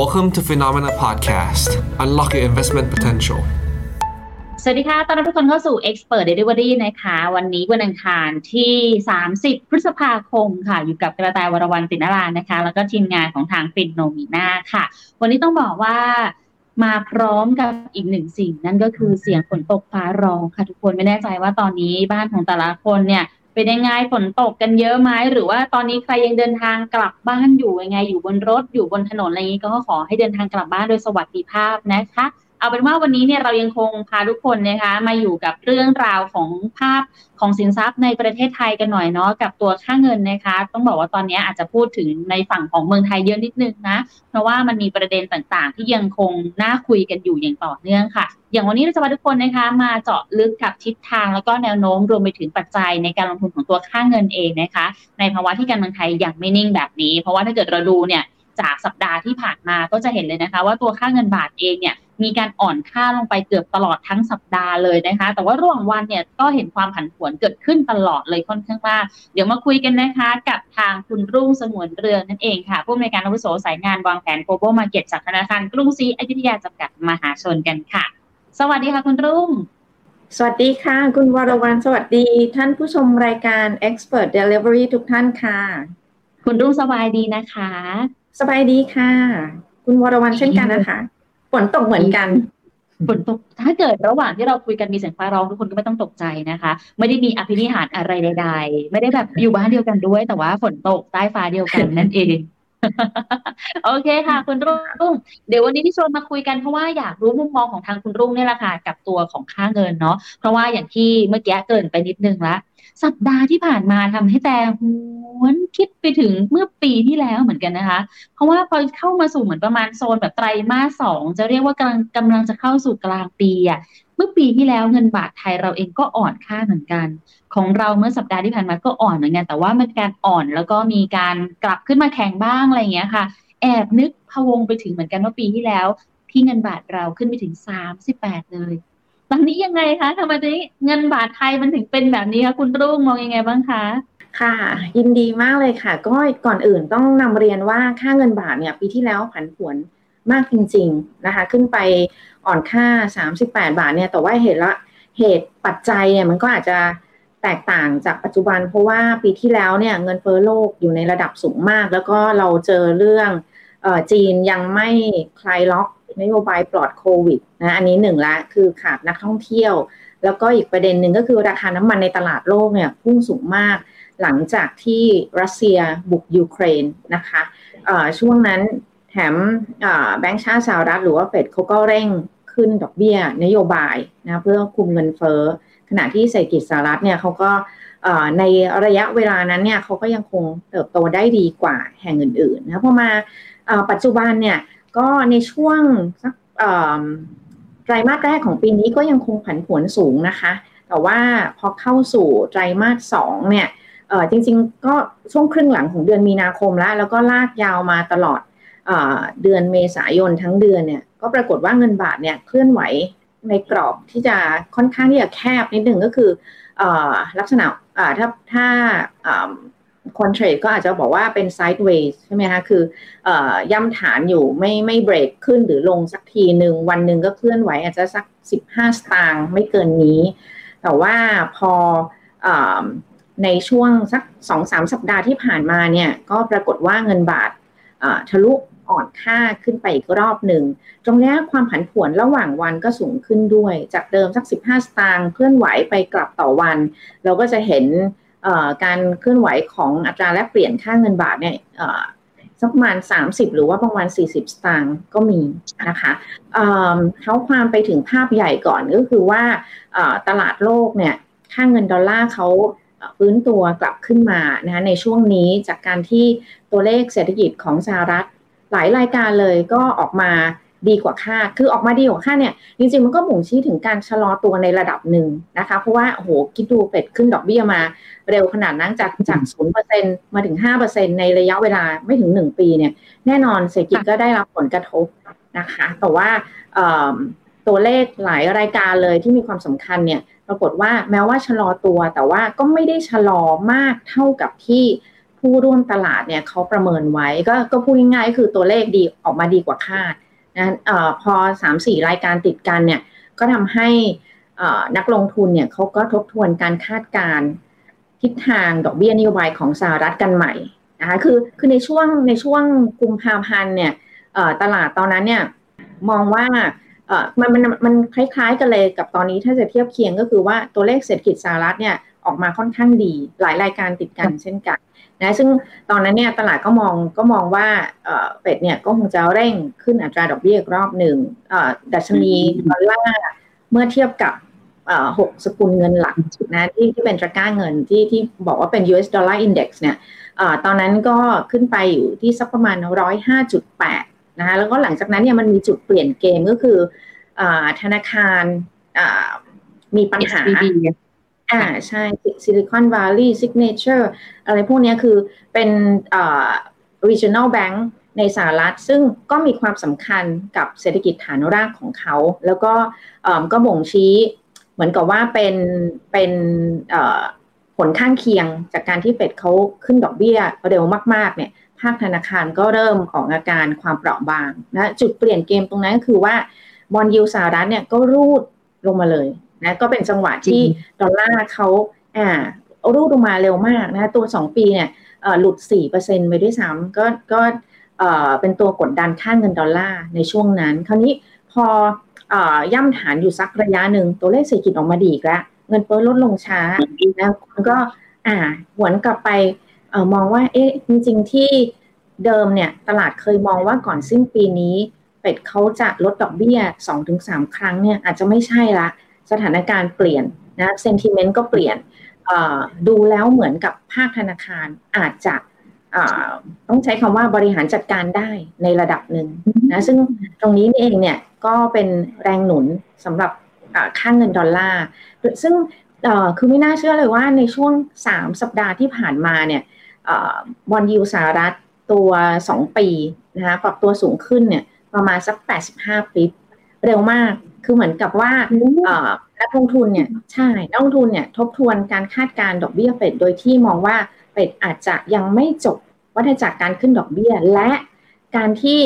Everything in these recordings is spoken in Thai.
Welcome to Phenomena Podcast. Unlock your investment potential. สวัสดีค่ะ ตอนรับทุกคนเข้าสู่ Expert Delivery นะคะ วันนี้วันอังคารที่ 30 พฤษภาคมค่ะ อยู่กับกระต่ายวรวรรณตินารานนะคะ แล้วก็ทีมงานของทางฟินโนมีนาค่ะ วันนี้ต้องบอกว่ามาพร้อมกับอีกหนึ่งสิ่ง นั่นก็คือเสียงฝนตกฟ้าร้องค่ะทุกคนไม่แน่ใจว่าตอนนี้บ้านของแต่ละคนเนี่ย เป็นยังไงฝนตกกันเยอะไหมหรือว่าตอนนี้ใครยังเดินทางกลับบ้านอยู่ยังไง อยู่บนรถอยู่บนถนนอะไรอย่างนี้ก็ขอให้เดินทางกลับบ้านโดยสวัสดิภาพนะคะ เอาเป็นว่าวันนี้เนี่ยเรายังคงพาทุกคนนะคะมาอยู่กับเรื่องราวของภาพของสินทรัพย์ในประเทศไทยกันหน่อยเนาะกับตัวค่าเงินนะคะ ต้องบอกว่าตอนนี้อาจจะพูดถึงในฝั่งของเมืองไทยเยอะนิดนึงนะ เพราะว่ามันมีประเด็นต่างๆ ที่ยังคงน่าคุยกันอยู่อย่างต่อเนื่องค่ะ อย่างวันนี้เราจะพาทุกคนนะคะ มาเจาะลึกกับทิศทางแล้วก็แนวโน้มรวมไปถึงปัจจัยในการลงทุนของตัวค่าเงินเองนะคะ ในภาวะที่การเมืองไทยยังไม่นิ่งแบบนี้ เพราะว่าถ้าเกิดเราดูเนี่ยจากสัปดาห์ที่ผ่านมาก็จะเห็นเลยนะคะ ว่าตัวค่าเงินบาทเองเนี่ย มีการอ่อนค่าลงไปเกือบตลอดทั้งสัปดาห์เลยนะคะ แต่ว่าระหว่างวันเนี่ยก็เห็นความผันผวนเกิดขึ้นตลอดเลยค่อนข้างมาก เดี๋ยวมาคุยกันนะคะกับทางคุณรุ่งสงวนเรืองนั่นเองค่ะ ผู้อำนวยการอาวุโสสายงานวางแผน global market จากธนาคารกรุงศรีอยุธยาจำกัดมหาชนกันค่ะ สวัสดีค่ะคุณรุ่ง สวัสดีค่ะ คุณวรวรรณสวัสดี ท่านผู้ชมรายการ Expert Delivery ทุกท่านค่ะ คุณรุ่งสบายดีนะคะ สบายดีค่ะ คุณวรวรรณเช่นกันนะคะ ฝนตกเหมือนกันฝนตกถ้าเกิดระหว่างที่เราคุยกันมีเสียงฟ้าร้องทุกคนก็ไม่ต้องตกใจนะคะ ไม่ได้มีอภินิหารอะไรใด ๆ ไม่ได้แบบอยู่บ้านเดียวกันด้วย แต่ว่าฝนตกใต้ฟ้าเดียวกันนั่นเองโอเคค่ะ คุณรุ่ง เดี๋ยววันนี้ที่ชวนมาคุยกันเพราะว่าอยากรู้มุมมองของทางคุณรุ่งเนี่ยแหละค่ะกับตัวของค่าเงินเนาะเพราะว่าอย่างที่เมื่อกี้เกินไปนิดนึงละ สัปดาห์ที่ผ่านมาทำให้แต่หวนคิดไปถึงเมื่อปีที่แล้วเหมือนกันนะคะ เพราะว่าพอเข้ามาสู่เหมือนประมาณโซนแบบไตรมาสสองจะเรียกว่ากำลังกำลังจะเข้าสู่กลางปีอะเมื่อปีที่แล้วเงินบาทไทยเราเองก็อ่อนค่าเหมือนกัน ของเราเมื่อสัปดาห์ที่ผ่านมาก็อ่อนเหมือนกัน แต่ว่ามันการอ่อนแล้วก็มีการกลับขึ้นมาแข็งบ้างอะไรอย่างเงี้ยค่ะ แอบนึกพะวงไปถึงเหมือนกันว่าปีที่แล้วที่เงินบาทเราขึ้นไปถึงสามสิบแปดเลย อนนี้ยังไงคะทำไมตอนนี้เงินบาทไทยมันถึงเป็นแบบนี้คะคุณรุ่งมองยังไงบ้างคะค่ะยินดีมากเลยค่ะ ก็ก่อนอื่นต้องนำเรียนว่าค่าเงินบาทเนี่ยปีที่แล้วผันผวนมากจริง ๆนะคะ ขึ้นไปอ่อนค่า 38 บาทเนี่ยแต่ว่าเหตุละเหตุปัจจัยเนี่ยมันก็อาจจะแตกต่างจากปัจจุบัน เพราะว่าปีที่แล้วเนี่ยเงินเฟ้อโลกอยู่ในระดับสูงมาก แล้วก็เราเจอเรื่องออจีนยังไม่คลายล็อก นโยบายปลอดโควิดนะอันนี้หนึ่งละคือขาดนักท่องเที่ยว แล้วก็อีกประเด็นหนึ่งก็คือราคาน้ำมันในตลาดโลกเนี่ยพุ่งสูงมาก หลังจากที่รัสเซียบุกยูเครนนะคะช่วงนั้นแถมแบงก์ชาติสหรัฐหรือว่าเฟดเขาก็เร่งขึ้นดอกเบี้ยนโยบายนะเพื่อคุมเงินเฟ้อขณะที่เศรษฐกิจสหรัฐเนี่ยเขาก็ในระยะเวลานั้นเนี่ยเขาก็ยังคงเติบโตได้ดีกว่าแห่งอื่นๆนะพอมาปัจจุบันเนี่ย ก็ในช่วงสักไตรมาสแรกของปีนี้ก็ยังคงผันผวนสูงนะคะ แต่ว่าพอเข้าสู่ไตรมาสสองเนี่ยจริงๆ ก็ช่วงครึ่งหลังของเดือนมีนาคมแล้ว แล้วก็ลากยาวมาตลอดเอเดือนเมษายนทั้งเดือนเนี่ยก็ปรากฏว่าเงินบาทเนี่ยเคลื่อนไหวในกรอบที่จะค่อนข้างที่จะแคบนิดหนึ่งก็คืออลักษณะถ้าถ้า คนเทรดก็อาจจะบอกว่าเป็นไซด์เวย์ใช่ไหมคะคือย่ำฐานอยู่ไม่ไม่เบรกขึ้นหรือลงสักทีหนึ่งวันหนึ่งก็เคลื่อนไหวอาจจะสัก 15 สตางค์ไม่เกินนี้ แต่ว่าพออในช่วงสักสองสามสัปดาห์ที่ผ่านมาเนี่ยก็ปรากฏว่าเงินบาททะลุอ่อนค่าขึ้นไปอีกรอบหนึ่ง ตรงนี้ความผันผวนระหว่างวันก็สูงขึ้นด้วย จากเดิมสัก 15 สตางค์เคลื่อนไหวไปกลับต่อวัน เราก็จะเห็น การเคลื่อนไหวของอัตราแลกเปลี่ยนค่าเงินบาทเนี่ยสักประมาณ 30 หรือว่าประมาณ40 สตางค์ก็มีนะคะเขาความไปถึงภาพใหญ่ก่อนก็คือว่าตลาดโลกเนี่ยค่าเงินดอลลาร์เขาฟื้นตัวกลับขึ้นมานะะในช่วงนี้จากการที่ตัวเลขเศรษฐกิจของสหรัฐหลายรายการเลยก็ออกมา ดีกว่าคาด คือออกมาดีกว่าคาดเนี่ย จริงๆ มันก็บ่งชี้ถึงการชะลอตัวในระดับหนึ่งนะคะ เพราะว่าโอ้โหคิดดูเฟดขึ้นดอกเบี้ยมา เร็วขนาดนั้นจากจากศูนย์เปอร์เซ็นมาถึงห้าเปอร์เซ็นในระยะเวลาไม่ถึงหนึ่งปีเนี่ย แน่นอนเศรษฐกิจก็ได้รับผลกระทบนะคะ แต่ว่าตัวเลขหลายรายการเลยที่มีความสำคัญเนี่ย ปรากฏว่าแม้ว่าชะลอตัว แต่ว่าก็ไม่ได้ชะลอมากเท่ากับที่ผผู้ร่วมตลาดเนี่ยเขาประเมินไว้ก็ก็พูดง่ายๆคือตัวเลขดีออกมาดีกว่าคาด นะอพอสามสี่รายการติดกันเนี่ยก็ทำให้นักลงทุนเนี่ยเขาก็ทบทวนการคาดการทิศทางดอกเบี้ยนโยบายของสหรัฐกันใหม่นะคะคือคือในช่วงในช่วงกุมภาพันธ์เนี่ยตลาดตอนนั้นเนี่ยมองว่ามันมันมันคล้ายๆกันเลยกับตอนนี้ถ้าจะเทียบเคียงก็คือว่าตัวเลขเศรษฐกิจสหรัฐเนี่ยออกมาค่อนข้างดี หลายรายการติดกันเช่นกัน นะซึ่งตอนนั้นเนี่ยตลาดก็มองก็มองว่าเฟดเนี่ยก็คงจะเร่งขึ้นอัตราดอกเบี้ยอีกรอบหนึ่งดัชนีดอลลาร์เมื่อเทียบกับหกสกุลเงินหลักนะที่ที่เป็นตะกร้าเงินที่ที่บอกว่าเป็น US Dollar Index เนี่ยอตอนนั้นก็ขึ้นไปอยู่ที่สักประมาณร้อยห้าจุดแปดนะคะแล้วก็หลังจากนั้นเนี่ยมันมีจุดเปลี่ยนเกมก็คืออธนาคารมีปัญหา อ่าใช่ Silicon Valley Signatureอะไรพวกนี้คือเป็นเอ่า regional bank ในสหรัฐ ซึ่งก็มีความสำคัญกับเศรษฐกิจฐานรากของเขา แล้วก็ก็บ่งชี้เหมือนกับว่าเป็นเป็นผลข้างเคียงจากการที่เฟดเขาขึ้นดอกเบี้ยเร็วมาก ๆ เนี่ย ภาคธนาคารก็เริ่มของอาการความเปราะบางนะจุดเปลี่ยนเกมตรงนั้นก็คือว่าบอลยูสหรัฐเนี่ยก็รูดลงมาเลย นะก็เป็นจังหวะที่ดอลลาร์เขาอ่ารูดลงมาเร็วมากนะตัวสองปีเนี่ยหลุด4%ไปด้วยซ้ำก็ก็เป็นตัวกดดันค่าเงินดอลลาร์ในช่วงนั้น คราวนี้พอย่ำฐานอยู่สักระยะหนึ่งตัวเลขเศรษฐกิจออกมาดีแล้ว เงินเฟ้อลดลงช้าแล้วคนก็อ่าหวนกลับไปเออมองว่าเอ๊ะจริงๆที่เดิมเนี่ยตลาดเคยมองว่าก่อนสิ้นปีนี้ เป็ดเขาจะลดดอกเบี้ย 2-3 ครั้งเนี่ยอาจจะไม่ใช่ละ สถานการณ์เปลี่ยนนะเซนติเมนต์ก็เปลี่ยนดูแล้วเหมือนกับภาคธนาคารอาจจะต้องใช้คำว่าบริหารจัดการได้ในระดับหนึ่งนะซึ่งตรงนี้นี่เองเนี่ยก็เป็นแรงหนุนสำหรับค่างเงินดอลลาร์ซึ่งคือไม่น่าเชื่อเลยว่าในช่วง 3 สัปดาห์ที่ผ่านมาเนี่ยบอลยูสหรัฐตัว 2 ปีนะคะปรับตัวสูงขึ้นเนี่ยประมาณสัก 85 ปิบเร็วมาก คือเหมือนกับว่านักลงทุนเนี่ยใช่นักลงทุนเนี่ยทบทวนการคาดการดอกเบี้ยเฟดโดยที่มองว่าเฟดอาจจะยังไม่จบวัฏจักรการขึ้นดอกเบี้ย และการที่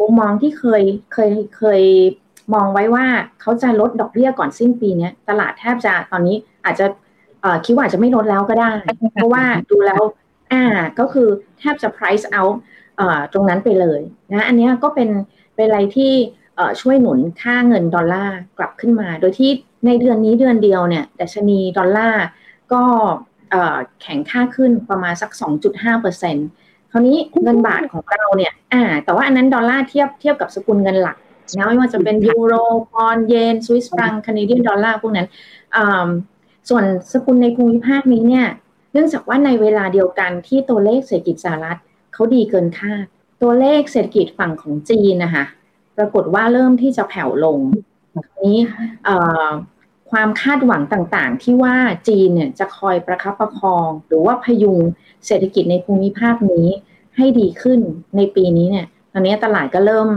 มุมมองที่เคยเคยเคยมองไว้ว่าเขาจะลดดอกเบี้ยก่อนสิ้นปีนี้ตลาดแทบจะตอนนี้อาจจะคิดว่าอาจจะไม่ลดแล้วก็ได้ เพราะว่าดูแล้วอ่าก็คือแทบจะ price out ตรงนั้นไปเลยนะอันนี้ก็เป็นเป็นอะไรที่ ช่วยหนุนค่าเงินดอลลาร์กลับขึ้นมา โดยที่ในเดือนนี้เดือนเดียวเนี่ยดัชนีดอลลาร์ก็แข็งค่าขึ้นประมาณสัก 2.5เปอร์เซ็นต์คราวนี้เงินบาทของเราเนี่ยอ่าแต่ว่าอันนั้นดอลลาร์เทียบเทียบกับสกุลเงินหลักนะไม่ว่าจะเป็นยูโรปอนเยนสวิสฟรังคานาเดียนดอลลาร์พวกนั้นส่วนสกุลในภูมิภาคนี้เนี่ยเนื่องจากว่าในเวลาเดียวกันที่ตัวเลขเศรษฐกิจสหรัฐเขาดีเกินคาดตัวเลขเศรษฐกิจฝั่งของจีนนะคะ ปรากฏว่าเริ่มที่จะแผ่วลงนี้ความคาดหวังต่างๆ ที่ว่าจีนเนี่ยจะคอยประคับประคอง หรือว่าพยุงเศรษฐกิจในภูมิภาคนี้ให้ดีขึ้นในปีนี้เนี่ย ตอนนี้ตลาดก็เริ่ม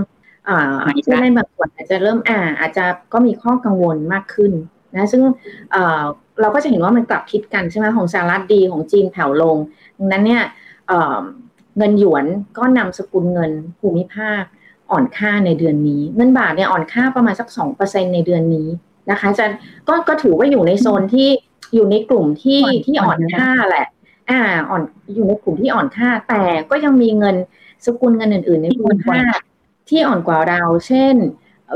ผู้เล่นบางส่วนอาจจะเริ่มอ่า อาจจะก็มีข้อกังวลมากขึ้นนะซึ่งเราก็จะเห็นว่ามันกลับคิดกันใช่ไหมของสหรัฐดีของจีนแผ่วลงดังนั้นเนี่ยเงินหยวนก็นำสกุลเงินภูมิภาค อ่อนค่าในเดือนนี้ เงินบาทเนี่ยอ่อนค่าประมาณสักสองเปอร์เซ็นในเดือนนี้นะคะจะก็ก็ถือว่าอยู่ในโซนที่อยู่ในกลุ่มที่ที่อ่อนค่าแหละ อ่า อ่อนอยู่ในกลุ่มที่อ่อนค่า แต่ก็ยังมีเงินสกุลเงินอื่น ๆ ในภูมิภาคที่อ่อนกว่าเรา เช่น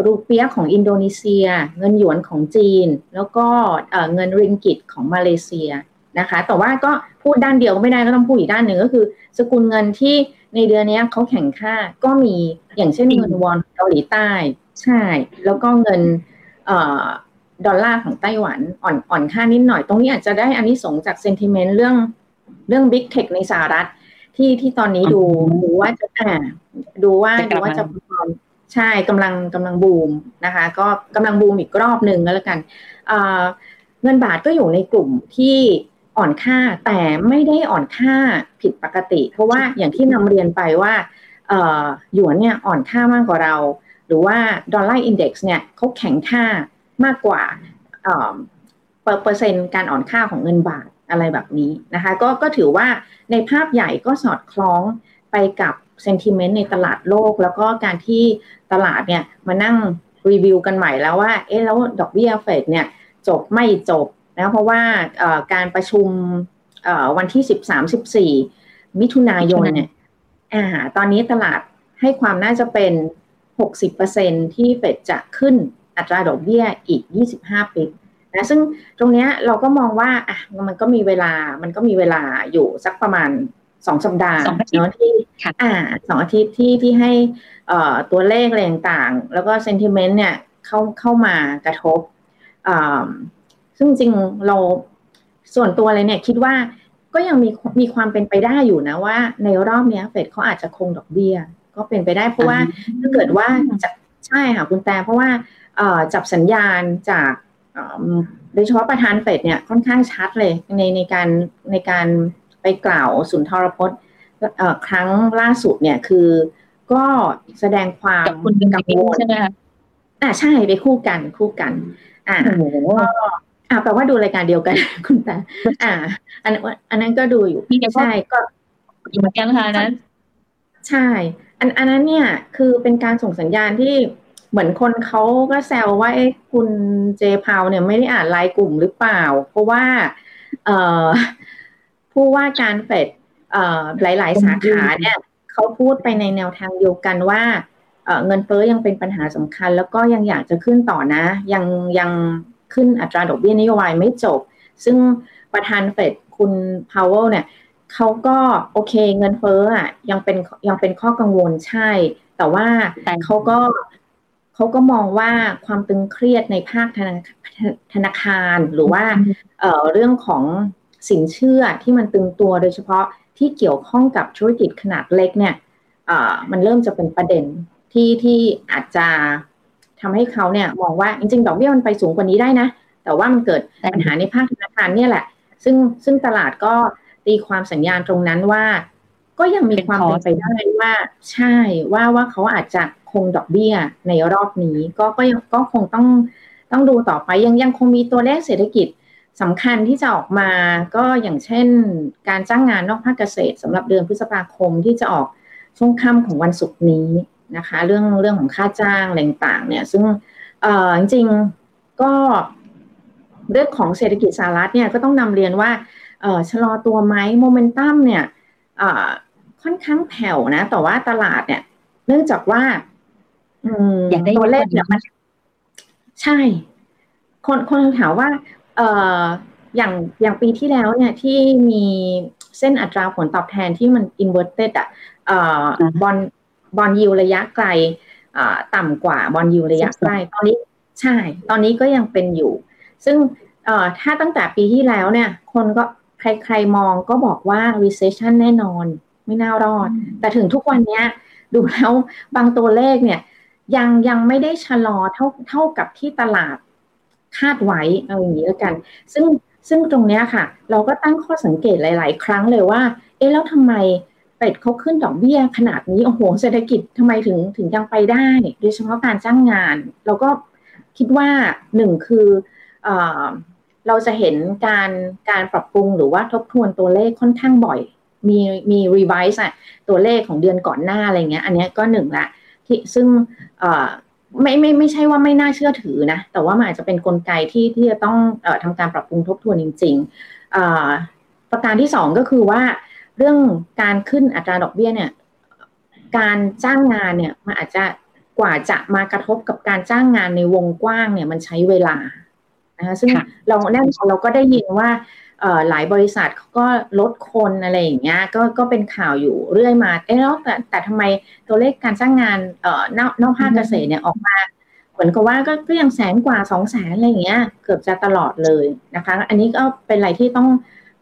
รูเปียของอินโดนีเซีย เงินหยวนของจีน แล้วก็เงินริงกิตของมาเลเซีย นะคะ แต่ว่าก็พูดด้านเดียวก็ไม่ได้ก็ต้องพูดอีกด้านหนึ่งก็คือ สกุลเงินที่ในเดือนนี้เขาแข่งค่าก็มีอย่างเช่นเงินวอนเกาหลีใต้ ใช่ แล้วก็เงินดอลลาร์ของไต้หวันอ่อนอ่อนค่านิดหน่อย ตรงนี้อาจจะได้อันนี้สงจากเซนติเมนต์เรื่องเรื่องบิ๊กเทคในสหรัฐที่ที่ตอนนี้ดูดูว่าจะอ่าดูว่าดูว่าจะใช่กำลังกำลังบูมนะคะ ก็กำลังบูมอีกรอบหนึ่งก็แล้วกันเงินบาทก็อยู่ในกลุ่มที่ อ่อนค่าแต่ไม่ได้อ่อนค่าผิดปกติ เพราะว่าอย่างที่นำเรียนไปว่าหยวนเนี่ยอ่อนค่ามากกว่าเรา หรือว่าดอลลาร์อินเด็กซ์เนี่ยเขาแข็งค่ามากกว่าเปอร์เซ็นต์การอ่อนค่าของเงินบาทอะไรแบบนี้นะคะก็ก็ถือว่าในภาพใหญ่ก็สอดคล้องไปกับเซนติเมนต์ในตลาดโลก แล้วก็การที่ตลาดเนี่ยมานั่งรีวิวกันใหม่แล้วว่าเอ๊ะแล้วดอกเบี้ยเฟดเนี่ยจบไม่จบ นะเพราะว่าการประชุมวันที่13-14มิถุนายนเนี่ยอ่าตอนนี้ตลาดให้ความน่าจะเป็น 60%ที่เฟดจะขึ้นอัตราดอกเบี้ยอีก 25ปีนะซึ่งตรงนี้เราก็มองว่าอะมันก็มีเวลามันก็มีเวลาอยู่สักประมาณสองสัปดาห์เนาะที่อ่าสองอาทิตย์ที่ที่ให้เอ่อตัวเลขอะไรต่างๆ แล้วก็เซนติเมนต์เนี่ยเข้าเข้ามากระทบอ่า ซึ่งจริงเราส่วนตัวเลยเนี่ยคิดว่าก็ยังมีมีความเป็นไปได้อยู่นะว่า ในรอบนี้เฟดเขาอาจจะคงดอกเบี้ย ก็เป็นไปได้เพราะว่าถ้าเกิดว่าจะใช่ค่ะคุณแต่เพราะว่าจับสัญญาณจากโดยเฉพาะประธานเฟดเนี่ยค่อนข้างชัดเลยในในการในการไปกล่าวสุนทรพจน์ครั้งล่าสุดเนี่ยคือก็แสดงความกังวลใช่ไหมคะอ่าใช่ไปคู่กันคู่กัน อ่า อ่าแปลว่าดูรายการเดียวกัน คุณแต่อ่า อันอันนั้นก็ดูอยู่ใช่ก็อยู่เหมือนกันค่ะนั้น ใช่ อันอันนั้นเนี่ย คือเป็นการส่งสัญญาณที่เหมือนคนเขาก็แซวว่าเอ๊ะคุณเจพาวเนี่ยไม่ได้อ่านไลน์กลุ่มหรือเปล่า เพราะว่า เอ่อผู้ว่าการเฟดเอ่อหลาย ๆ สาขาเนี่ยเขาพูดไปในแนวทางเดียวกันว่าเเงินเฟ้อยังเป็นปัญหาสำคัญ แล้วก็ยังอยากจะขึ้นต่อนะ ยังยัง ขึ้นอัตราดอกเบี้ยนโยบายไม่จบ ซึ่งประธานเฟดคุณพาวเวลเนี่ยเขาก็โอเคเงินเฟ้ออะยังเป็นยังเป็นข้อกังวลใช่ แต่ว่าเขาก็เขาก็มองว่าความตึงเครียดในภาคธนาคารหรือว่าเเรื่องของสินเชื่อที่มันตึงตัวโดยเฉพาะที่เกี่ยวข้องกับธุรกิจขนาดเล็กเนี่ยมันเริ่มจะเป็นประเด็นที่ที่อาจจะ ทำให้เขาเนี่ยมองว่าจริงๆ ดอกเบี้ยมันไปสูงกว่านี้ได้นะ แต่ว่ามันเกิดปัญหาในภาคธนาคารเนี่ยแหละ ซึ่งซึ่งตลาดก็ตีความสัญญาณตรงนั้นว่า ก็ยังมีความเป็นไปได้ว่าใช่ว่าว่าเขาอาจจะคงดอกเบี้ยในรอบนี้ ก็ก็ยังก็คงต้องต้องดูต่อไปยังยังคงมีตัวเลขเศรษฐกิจสำคัญที่จะออกมาก็อย่างเช่น การจ้างงานนอกภาคเกษตรสำหรับเดือนพฤษภาคมที่จะออกช่วงค่ำของวันศุกร์นี้ นะคะ เรื่องเรื่องของค่าจ้างอะไรต่างเนี่ย ซึ่งเออจริงก็เรื่องของเศรษฐกิจสหรัฐเนี่ยก็ต้องนำเรียนว่าเออชะลอตัวไหมโมเมนตัมเนี่ยค่อนข้างแผ่วนะ แต่ว่าตลาดเนี่ย เนื่องจากว่าตัวเลขเนี่ยมัน ใช่ คนคนถามว่าเอ่ออย่างอย่างปีที่แล้วเนี่ยที่มีเส้นอัตราผลตอบแทนที่มัน inverted อะเอ่อบอล บอลยิวระยะไกลต่ำกว่าบอลยิวระยะใกล้ตอนนี้ใช่ ตอนนี้ก็ยังเป็นอยู่ ซึ่งถ้าตั้งแต่ปีที่แล้วเนี่ย คนก็ใครๆมองก็บอกว่า recession แน่นอน ไม่น่ารอด แต่ถึงทุกวันนี้ดูแล้วบางตัวเลขเนี่ย ยังยังไม่ได้ชะลอเท่าเท่ากับที่ตลาดคาดไว้เอาอย่างนี้แล้วกัน ซึ่งซึ่งตรงเนี้ยค่ะ เราก็ตั้งข้อสังเกตหลาย ๆ ครั้งเลยว่า เอ๊ะแล้วทำไม เป็ดเขาขึ้นดอกเบี้ยขนาดนี้โอ้โหเศรษฐกิจทำไมถึงถึงยังไปได้ โดยเฉพาะการจ้างงาน เราก็คิดว่าหนึ่งคือเอเราจะเห็นการการปรับปรุงหรือว่าทบทวนตัวเลขค่อนข้างบ่อย มีมีรีไวซ์อะตัวเลขของเดือนก่อนหน้าอะไรเงี้ย อันนี้ก็หนึ่งละที่ซึ่งไม่ไม่ไม่ใช่ว่าไม่น่าเชื่อถือนะ แต่ว่ามันอาจจะเป็นนกลไกที่ที่จะต้องออทำการปรับปรุงทบทวนจริง ๆ ประการที่สองก็คือว่า เรื่องการขึ้นอัตราดอกเบี้ยเนี่ย การจ้างงานเนี่ยมันอาจจะกว่าจะมากระทบกับการจ้างงานในวงกว้างเนี่ยมันใช้เวลานะคะซึ่งเราแน่นอนเราก็ได้ยินว่าหลายบริษัทเขาก็ลดคนอะไรอย่างเงี้ยก็ก็เป็นข่าวอยู่เรื่อยมาเอ๊ะแล้วแต่แต่ทำไมตัวเลขการจ้างงานเอ่อนอกนอกภาคเกษตรเนี่ยออกมาเหมือนกับว่าก็ก็ยังแสนกว่าสองแสนอะไรอย่างเงี้ย เกือบจะตลอดเลยนะคะ อันนี้ก็เป็นอะไรที่ต้อง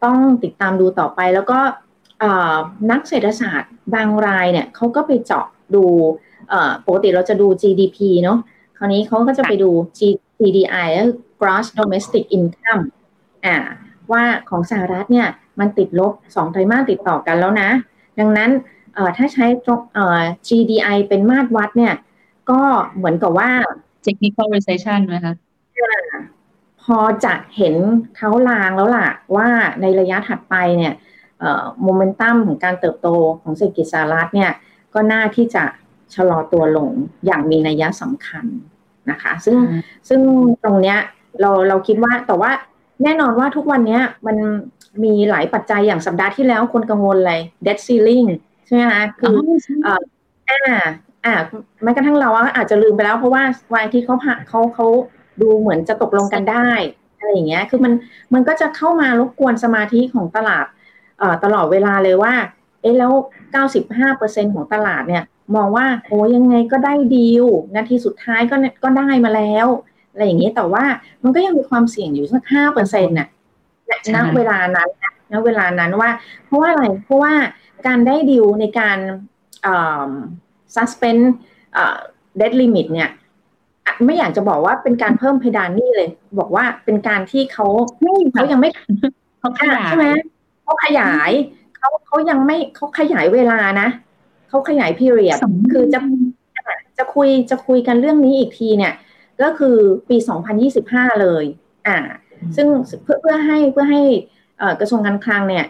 ต้องติดตามดูต่อไปแล้วก็ นักเศรษฐศาสตร์บางรายเนี่ยเขาก็ไปเจาะดูปกติเราจะดู GDP เนาะคราวนี้เขาก็จะไปดู GDI gross domestic income อ่าว่าของสหรัฐเนี่ยมันติดลบสองไตรมาสติดต่อกันแล้วนะ ดังนั้นถ้าใช้ GDI เป็นมาตรวัดเนี่ยก็เหมือนกับว่า technical recession ไหมคะพอจะเห็นเขาลางแล้วล่ะว่าในระยะถัดไปเนี่ย โมเมนตัมของการเติบโตของเศรษฐกิจสหรัฐเนี่ยก็น่าที่จะชะลอตัวลงอย่างมีนัยสำคัญนะคะ ซึ่งซึ่งตรงเนี้ยเราเราคิดว่าแต่ว่าแน่นอนว่าทุกวันนี้มันมีหลายปัจจัยอย่างสัปดาห์ที่แล้วคนกังวลเลย debt ceiling ใช่ไหมคะคืออ่าอ่าแม้กระทั่งเราอาจจะลืมไปแล้วเพราะว่าวันที่เขาเขาเขาดูเหมือนจะตกลงกันได้อะไรอย่างเงี้ยคือมันมันก็จะเข้ามารบกวนสมาธิของตลาด ตลอดเวลาเลยว่า เอ๊ะแล้ว 95%ของตลาดเนี่ยมองว่าโอ้ยังไงก็ได้ดีลนาทีสุดท้ายก็ก็ได้มาแล้วอะไรอย่างนี้แต่ว่ามันก็ยังมีความเสี่ยงอยู่สักห้าเปอร์เซ็นต์น่ะณเวลานั้นณเวลานั้นว่า เพราะว่าอะไรเพราะว่าการได้ดีลในการ suspend debt limit เนี่ยไม่อยากจะบอกว่าเป็นการเพิ่มเพดานนี่เลย บอกว่าเป็นการที่เขาเขายังไม่เขาขยายใช่ไหม เขาขยายเขาเขายังไม่เขาขยายเวลานะเขาขยาย period คือจะจะคุยจะคุยกันเรื่องนี้อีกทีเนี่ย ก็คือปี 2025 เลย อ่า ซึ่งเพื่อเพื่อให้เพื่อให้กระทรวงการคลังเนี่ย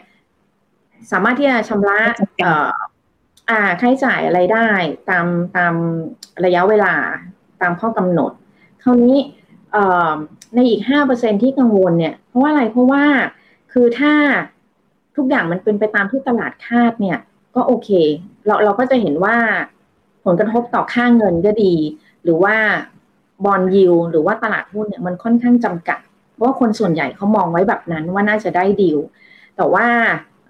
สามารถที่จะชำระอ่าค่าใช้จ่ายอะไรได้ตามตามระยะเวลาตามข้อกำหนด คราวนี้ในอีกห้าเปอร์เซ็นที่กังวลเนี่ย เพราะว่าอะไรเพราะว่าคือถ้า ทุกอย่างมันเป็นไปตามที่ตลาดคาดเนี่ย ก็โอเค เราเราก็จะเห็นว่าผลกระทบต่อค่าเงินก็ดี หรือว่าบอลยิวหรือว่าตลาดหุ้นเนี่ยมันค่อนข้างจำกัด เพราะว่าคนส่วนใหญ่เขามองไว้แบบนั้นว่าน่าจะได้ดีลแต่ว่า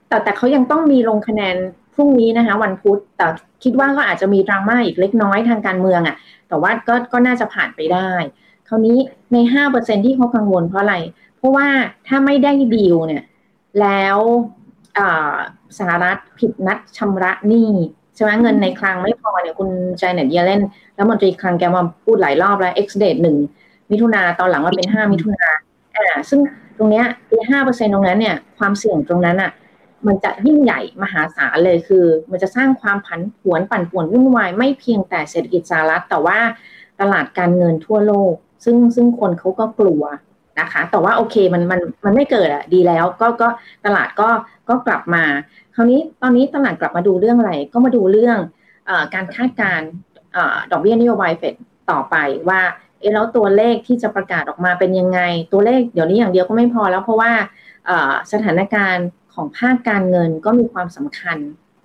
แต่แต่เขายังต้องมีลงคะแนนพรุ่งนี้นะคะ วันพุธแต่คิดว่าก็อาจจะมีดราม่าอีกเล็กน้อยทางการเมืองอะ่ะ แต่ว่าก็ก็น่าจะผ่านไปได้ คราวนี้ในห้าเปอร์เซ็นที่เขากังวลเพราะอะไร เพราะว่าถ้าไม่ได้ดีลเนี่ย แล้วสหรัฐผิดนัดชำระหนี้ใช่ไหมเงินในคลังไม่พอเนี่ยคุณใจเน็ตเยเลนแล้วมนตรีคลังแกมาพูดหลายรอบแล้ว X date หนึ่งมิถุนาตอนหลังมาเป็นห้ามิถุนาอ่าซึ่งตรงเนี้ยห้าเปอร์เซ็นตรงนั้นเนี่ยความเสี่ยงตรงนั้นอะมันจะยิ่งใหญ่มหาศาลเลยคือ มันจะสร้างความผันผวนปั่นป่วนวุ่นวายไม่เพียงแต่เศรษฐกิจสหรัฐแต่ว่าตลาดการเงินทั่วโลก ซึ่งซึ่งคนเขาก็กลัว นะคะ แต่ว่าโอเคมันมันมันไม่เกิดอะดีแล้วก็ก็ตลาดก็ก็กลับมา คราวนี้ตอนนี้ตลาดกลับมาดูเรื่องอะไร ก็มาดูเรื่องอการคาดการดอกเบี้ยนโยบายเฟดต่อไปว่าเออแล้วตัวเลขที่จะประกาศออกมาเป็นยังไง ตัวเลขเดี๋ยวนี้อย่างเดียวก็ไม่พอแล้ว เพราะว่าสถานการณ์ของภาคการเงินก็มีความสำคัญ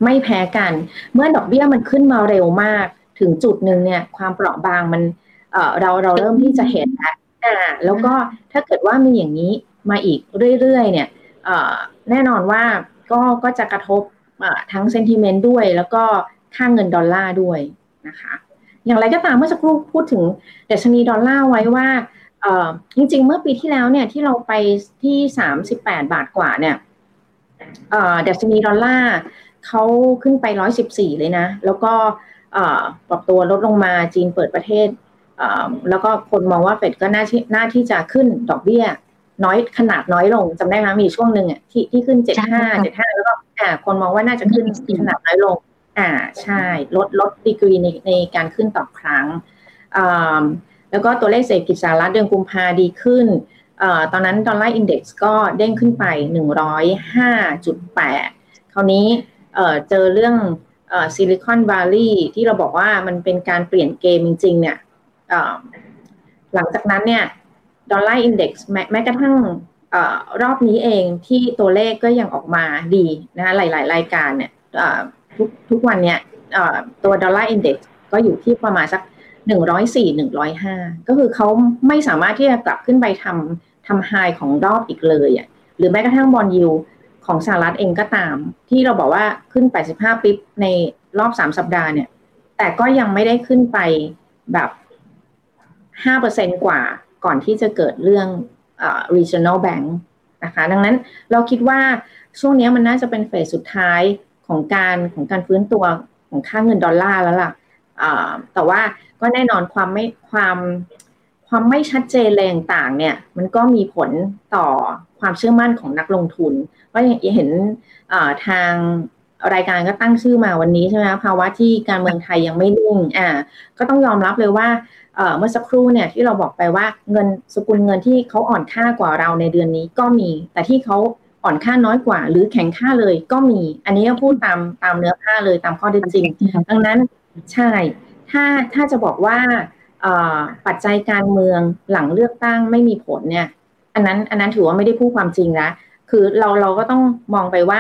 ไม่แพ้กัน เมื่อดอกเบี้ยมันขึ้นมาเร็วมาก ถึงจุดหนึ่งเนี่ยความเปราะบางมันเราเราเริ่มที่จะเห็นแล้ว อ่าแล้วก็ถ้าเกิดว่ามีอย่างนี้มาอีกเรื่อยๆ เนี่ยแน่นอนว่าก็ก็จะกระทบทั้งเซนติเมนต์ด้วย แล้วก็ค่าเงินดอลลาร์ด้วยนะคะ อย่างไรก็ตามเมื่อสักครู่พูดถึงดัชนีดอลลาร์ไว้ว่าจริงๆ เมื่อปีที่แล้วเนี่ยที่เราไปที่ 38 บาทกว่าเนี่ยดัชนีดอลลาร์เขาขึ้นไป 114 เลยนะ แล้วก็ปรับตัวลดลงมาจีนเปิดประเทศ แล้วก็คนมองว่าเฟดก็น่าที่น่าที่จะขึ้นดอกเบี้ย น้อยขนาดน้อยลงจำได้ไหมมีช่วงหนึ่งอะที่ที่ขึ้น75 75แล้วก็อ่าคนมองว่าน่าจะขึ้นขนาดน้อยลง อ่าใช่ ลดลดดีกรีในในการขึ้นต่อครั้งอ่าแล้วก็ตัวเลขเศรษฐกิจสหรัฐเดือนกุมภาดีขึ้นตอนนั้น Dollar Index ก็เด้งขึ้นไป105.8คราวนี้เจอเรื่อง Silicon Valley ที่เราบอกว่ามันเป็นการเปลี่ยนเกมจริงๆเนี่ย หลังจากนั้นเนี่ย Dollar Index แม้กระทั่งรอบนี้เองที่ตัวเลขก็ยังออกมาดีนะคะหลาย ๆ รายการเนี่ยทุกทุกวันเนี่ยตัวดอลลาร์อินเด็กซ์ก็อยู่ที่ประมาณสักหนึ่งร้อยสี่หนึ่งร้อยห้าก็คือเขาไม่สามารถที่จะกลับขึ้นไปทำทำไฮของรอบอีกเลยอะหรือแม้กระทั่งบอลยูของสหรัฐเองก็ตาม ที่เราบอกว่าขึ้น 85 ปิ๊บในรอบ 3 สัปดาห์เนี่ย แต่ก็ยังไม่ได้ขึ้นไปแบบ 5%กว่าก่อนที่จะเกิดเรื่อง regional bank นะคะ ดังนั้นเราคิดว่าช่วงนี้มันน่าจะเป็นเฟสสุดท้ายของการของการฟื้นตัวของค่าเงินดอลลาร์แล้วล่ะแต่ว่าก็แน่นอนความไม่ความความไม่ชัดเจนแรงต่างเนี่ยมันก็มีผลต่อความเชื่อมั่นของนักลงทุนว่าอย่างเห็นทาง รายการก็ตั้งชื่อมาวันนี้ใช่ไหมภาวะที่การเมืองไทยยังไม่นิ่งอ่าก็ต้องยอมรับเลยว่าเมื่อสักครู่เนี่ยที่เราบอกไปว่าเงินสกุลเงินที่เขาอ่อนค่ากว่าเราในเดือนนี้ก็มี แต่ที่เขาอ่อนค่าน้อยกว่า หรือแข็งค่าเลยก็มี อันนี้ก็พูดตามตามเนื้อผ้าเลยตามข้อเท็จจริง ดังนั้นใช่ถ้าถ้าจะบอกว่าปัจจัยการเมืองหลังเลือกตั้งไม่มีผลเนี่ย อันนั้นอันนั้นถือว่าไม่ได้พูดความจริงแล้วคือเราเราก็ต้องมองไปว่า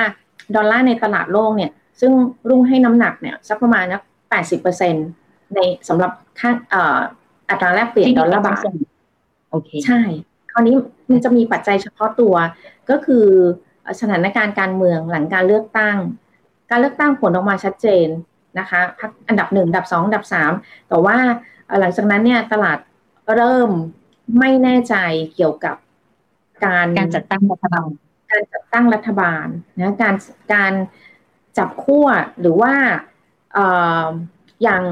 ดอลลาร์ในตลาดโลกเนี่ย ซึ่งรุ่งให้น้ำหนักเนี่ยสักประมาณนักแปดสิบเปอร์เซ็นในสำหรับค่าอัตราแลกเปลี่ยนดอลลาร์บาทโอเคใช่ คราวนี้มันจะมีปัจจัยเฉพาะตัว ก็คือสถานการณ์การเมืองหลังการเลือกตั้ง การเลือกตั้งผลออกมาชัดเจนนะคะพักอันดับหนึ่งอันดับสองอันดับสามแต่ว่าหลังจากนั้นเนี่ยตลาดเริ่มไม่แน่ใจเกี่ยวกับการการจัดตั้งรัฐบาล การจัดตั้งรัฐบาลนะการการจับขั้วหรือว่าอย่าง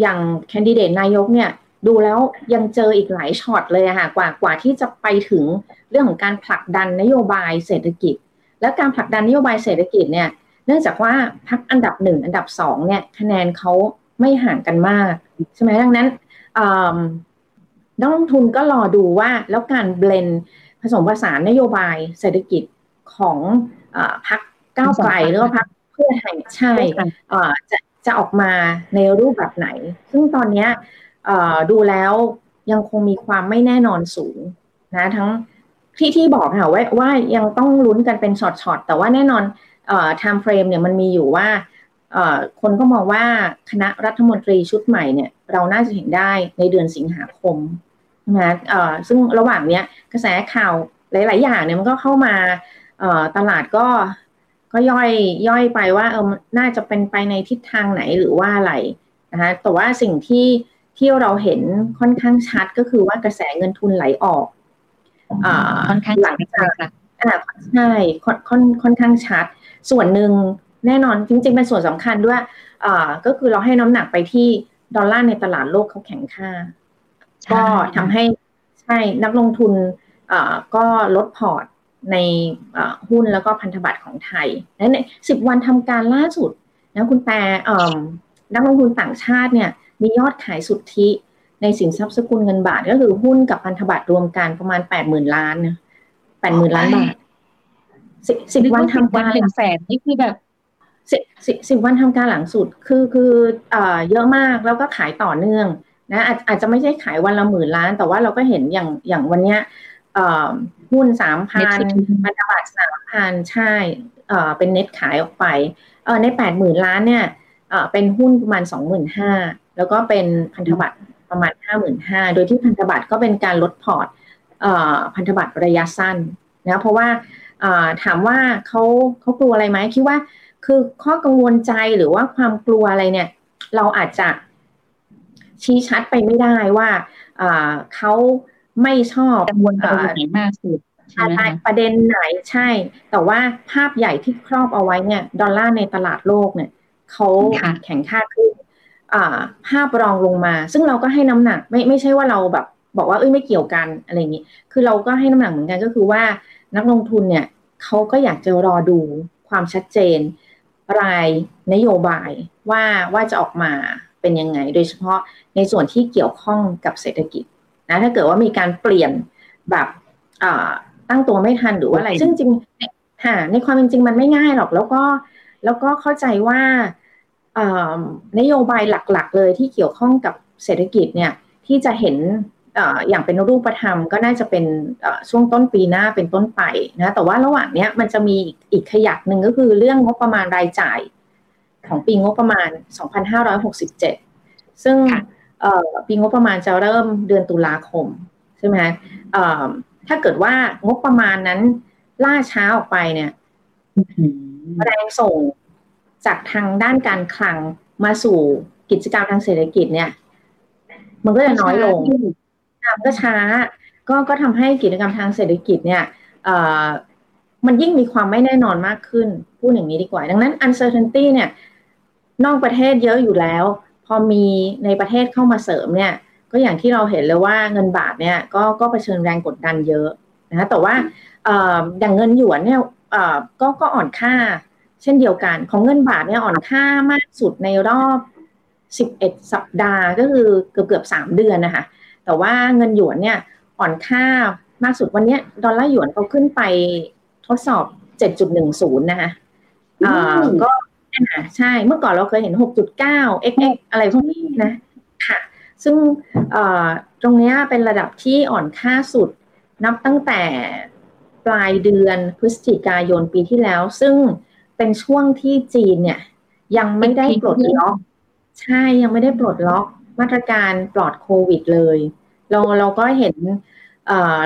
อย่างแคนดิเดตนายกเนี่ยดูแล้วยังเจออีกหลายช็อตเลยค่ะกว่ากว่าที่จะไปถึงเรื่องของการผลักดันนโยบายเศรษฐกิจ และการผลักดันนโยบายเศรษฐกิจเนี่ยเนื่องจากว่าพักอันดับหนึ่งอันดับสองเนี่ยคะแนนเขาไม่ห่างกันมากใช่ไหมดังนั้นนักลงทุนก็รอดูว่าแล้วการเบลนผสมผสานนโยบายเศรษฐกิจ ของพรรคก้าวไกลหรือว่าพรรคเพื่อไทยใช่จะจะออกมาในรูปแบบไหน ซึ่งตอนนี้ดูแล้วยังคงมีความไม่แน่นอนสูงนะทั้งที่ที่บอกค่ะว่าว่ายังต้องลุ้นกันเป็นช็อตๆแต่ว่าแน่นอนเอ่อ time frame เนี่ยมันมีอยู่ว่าเอ่อคนก็มองว่าคณะรัฐมนตรีชุดใหม่เนี่ย เราน่าจะเห็นได้ในเดือนสิงหาคมนะเอ่อซึ่งระหว่างเนี้ยกระแสข่าวหลาย ๆ อย่างเนี่ยมันก็เข้ามาเอ่อ ตลาดก็ก็ย่อยย่อยไปว่าเออน่าจะเป็นไปในทิศทางไหนหรือว่าอะไรนะคะแต่ว่าสิ่งที่ที่เราเห็นค่อนข้างชัดก็คือว่ากระแสเงินทุนไหลออกอค่อนข้างหลังจากใช่ค่อนค่อนค่อนข้างชัด ส่วนหนึ่งแน่นอนจริงๆเป็นส่วนสำคัญด้วยก็คือเราให้น้ำหนักไปที่ดอลลาร์ในตลาดโลกเขาแข็งค่า ก็ทำให้ใช่นักลงทุนก็ลด port ในหุ้นแล้วก็พันธบัตรของไทย และในสิบวันทำการล่าสุดนะคุณแต่นักลงทุนต่างชาติเนี่ยมียอดขายสุทธิในสินทรัพย์สกุลเงินบาท ก็คือหุ้นกับพันธบัตรรวมกันประมาณแปดหมื่นล้านนะแปดหมื่นล้านบาทสิบวันทำการหนึ่งแสนนี่คือแบบสิบสิบวันทำการหลังสุดคือคือเอ่อเยอะมากแล้วก็ขายต่อเนื่องนะอาจอาจจะไม่ใช่ขายวันละหมื่นล้าน แต่ว่าเราก็เห็นอย่างอย่างวันเนี้ย หุ้นสามพันพันธบัตรสามพันใช่เป็นเน็ตขายออกไปในแปดหมื่นล้านเนี่ยเป็นหุ้นประมาณสองหมื่นห้าแล้วก็เป็นพันธบัตรประมาณห้าหมื่นห้าโดยที่พันธบัตรก็เป็นการลดพอร์ตพันธบัตรระยะสั้นนะเพราะว่าถามว่าเขาเขากลัวอะไรไหมคิดว่าคือข้อกังวลใจหรือว่าความกลัวอะไรเนี่ย เราอาจจะชี้ชัดไปไม่ได้ว่าเขา ไม่ชอบกังวลประเด็นไหนมากสุดใช่ประเด็นไหนใช่ แต่ว่าภาพใหญ่ที่ครอบเอาไว้เนี่ย ดอลลาร์ในตลาดโลกเนี่ยเขาแข็งค่าขึ้นภาพรองลงมา ซึ่งเราก็ให้น้ำหนักไม่ไม่ใช่ว่าเราแบบ บอกว่าเอ้ยไม่เกี่ยวกันอะไรอย่างนี้ คือเราก็ให้น้ำหนักเหมือนกันก็คือว่านักลงทุนเนี่ยเขาก็อยากจะรอดูความชัดเจน รายนโยบายว่าว่าจะออกมาเป็นยังไง โดยเฉพาะในส่วนที่เกี่ยวข้องกับเศรษฐกิจ นะถ้าเกิดว่ามีการเปลี่ยนแบบตั้งตัวไม่ทันหรือว่าอะไร ซึ่งจริงค่ะในความเป็นจริงมันไม่ง่ายหรอก แล้วก็แล้วก็เข้าใจว่านโยบายหลักๆ เลยที่เกี่ยวข้องกับเศรษฐกิจเนี่ยที่จะเห็นอย่างเป็นรูปธรรมก็น่าจะเป็นช่วงต้นปีหน้าเป็นต้นไปนะแต่ว่าระหว่างนี้มันจะมีอีกขยักหนึ่งก็คือเรื่องงบประมาณรายจ่ายของปีงบประมาณ 2567 ซึ่ง ปีงบประมาณจะเริ่มเดือนตุลาคมใช่ไหมถ้าเกิดว่างบประมาณนั้นล่าช้าออกไปเนี่ยแรงส่งจากทางด้านการคลังมาสู่กิจกรรมทางเศรษฐกิจเนี่ย มันก็จะน้อยลงก็ช้า ก็ก็ทำให้กิจกรรมทางเศรษฐกิจเนี่ยมันยิ่งมีความไม่แน่นอนมากขึ้น พูดอย่างนี้ดีกว่า ดังนั้น uncertainty เนี่ย นอกประเทศเยอะอยู่แล้ว พอมีในประเทศเข้ามาเสริมเนี่ย ก็อย่างที่เราเห็นเลยว่าเงินบาทเนี่ยก็ก็เผชิญแรงกดดันเยอะนะแต่ว่าอย่างเงินหยวนเนี่ยก็ก็อ่อนค่าเช่นเดียวกัน ของเงินบาทเนี่ยอ่อนค่ามากสุดในรอบ 11 สัปดาห์ก็คือเกือบเกือบสามเดือนนะคะแต่ว่าเงินหยวนเนี่ยอ่อนค่ามากสุดวันนี้ดอลลาร์หยวนเขาขึ้นไปทดสอบ 7.10 นะคะ อ่าใช่เมื่อก่อนเราเคยเห็น 6.9 xx อะไรพวกนี้นะค่ะ ซึ่งตรงนี้เป็นระดับที่อ่อนค่าสุดนับตั้งแต่ปลายเดือนพฤศจิกายนปีที่แล้ว ซึ่งเป็นช่วงที่จีนเนี่ย ยังไม่ได้ปลดล็อก ใช่ยังไม่ได้ปลดล็อกมาตรการปลอดโควิดเลย เราเราก็เห็น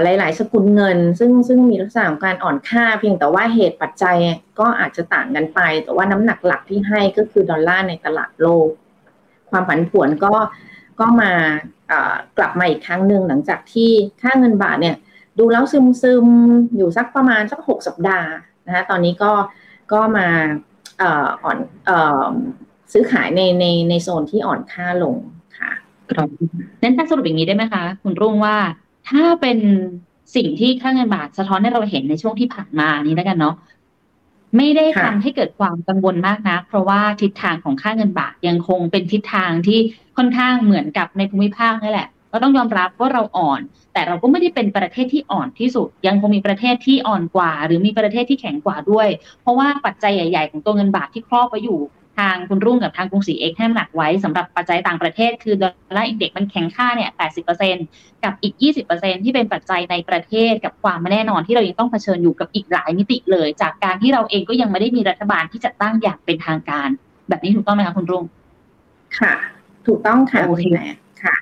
หลาย ๆ สกุลเงิน ซึ่งซึ่งมีลักษณะของการอ่อนค่าเพียงแต่ว่าเหตุปัจจัยก็อาจจะต่างกันไป แต่ว่าน้ำหนักหลักที่ให้ก็คือดอลลาร์ในตลาดโลก ความผันผวนก็ก็มากลับมาอีกครั้งหนึ่งหลังจากที่ค่าเงินบาทเนี่ยดูแล้วซึมซึมอยู่สักประมาณสักหกสัปดาห์นะคะตอนนี้ก็ก็มาอ่อนซื้อขายในในในโซนที่อ่อนค่าลงค่ะครับนั้นถ้าสรุปอย่างนี้ได้ไหมคะ คุณรุ่งว่า ถ้าเป็นสิ่งที่ค่าเงินบาทสะท้อนให้เราเห็นในช่วงที่ผ่านมานี้แล้วกันเนาะไม่ได้ทำให้เกิดความกังวลมากนะเพราะว่าทิศทางของค่าเงินบาทยังคงเป็นทิศทางที่ค่อนข้างเหมือนกับในภูมิภาคนี่แหละก็ต้องยอมรับว่าเราอ่อน แต่เราก็ไม่ได้เป็นประเทศที่อ่อนที่สุด ยังคงมีประเทศที่อ่อนกว่า หรือมีประเทศที่แข็งกว่าด้วย เพราะว่าปัจจัยใหญ่ ๆ ของตัวเงินบาทที่ครอบไว้อยู่ ทางคุณรุ่งกับทางกรุงศรีเอกให้หนักไว้สำหรับปัจจัยต่างประเทศ คือดอลลาร์อินเด็กมันแข็งค่าเนี่ย 80%กับอีก 20%ที่เป็นปัจจัยในประเทศกับความไม่แน่นอนที่เรายังต้องเผชิญอยู่กับอีกหลายมิติเลย จากการที่เราเองก็ยังไม่ได้มีรัฐบาลที่จะตั้งอย่างเป็นทางการ แบบนี้ถูกต้องไหมคะคุณรุ่ง ค่ะ ถูกต้องค่ะโอเคค่ะ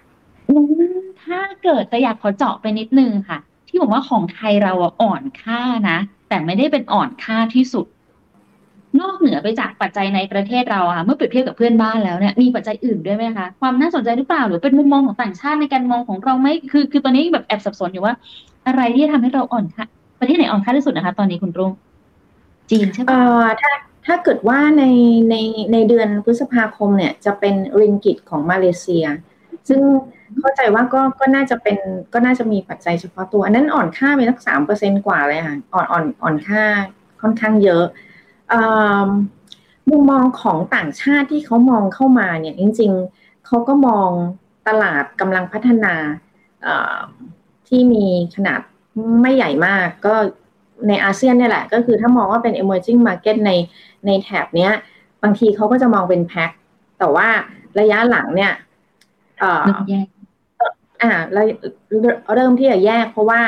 ถ้าเกิดจะอยากขอเจาะไปนิดนึงค่ะ ที่บอกว่าของไทยเราอ่อนค่านะ แต่ไม่ได้เป็นอ่อนค่าที่สุด นอกเหนือไปจากปัจจัยในประเทศเราค่ะเมื่อเปรียบเทียบกับเพื่อนบ้านแล้วเนี่ยมีปัจจัยอื่นด้วยไหมคะความน่าสนใจหรือเปล่าหรือเป็นมุมมองของต่างชาติในการมองของเราไหมคือ คือตอนนี้แบบแอบสับสนอยู่ว่า อะไรที่ทำให้เราอ่อนค่าประเทศไหนอ่อนค่าที่สุดนะคะ ตอนนี้คุณรุ่งจีนใช่ไหมถ้าถ้าเกิดว่าในในในเดือนพฤษภาคมเนี่ย จะเป็นริงกิตของมาเลเซีย ซึ่งเข้าใจว่าก็ก็น่าจะเป็นก็น่าจะมีปัจจัยเฉพาะตัว อันนั้นอ่อนค่าไปสักสามเปอร์เซ็นกว่าเลยค่ะอ่อนอ่อนอ่อนค่าค่อนข้างเยอะ มุมมองของต่างชาติที่เขามองเข้ามาเนี่ยจริง ๆเขาก็มองตลาดกำลังพัฒนาที่มีขนาดไม่ใหญ่มากก็ในอาเซียนเนี่ยแหละ ก็คือถ้ามองว่าเป็น emerging market ในในแถบเนี้ย บางทีเขาก็จะมองเป็นแพ็คแต่ว่าระยะหลังเนี่ยอ่าเริ่มที่จะแยกเพราะว่า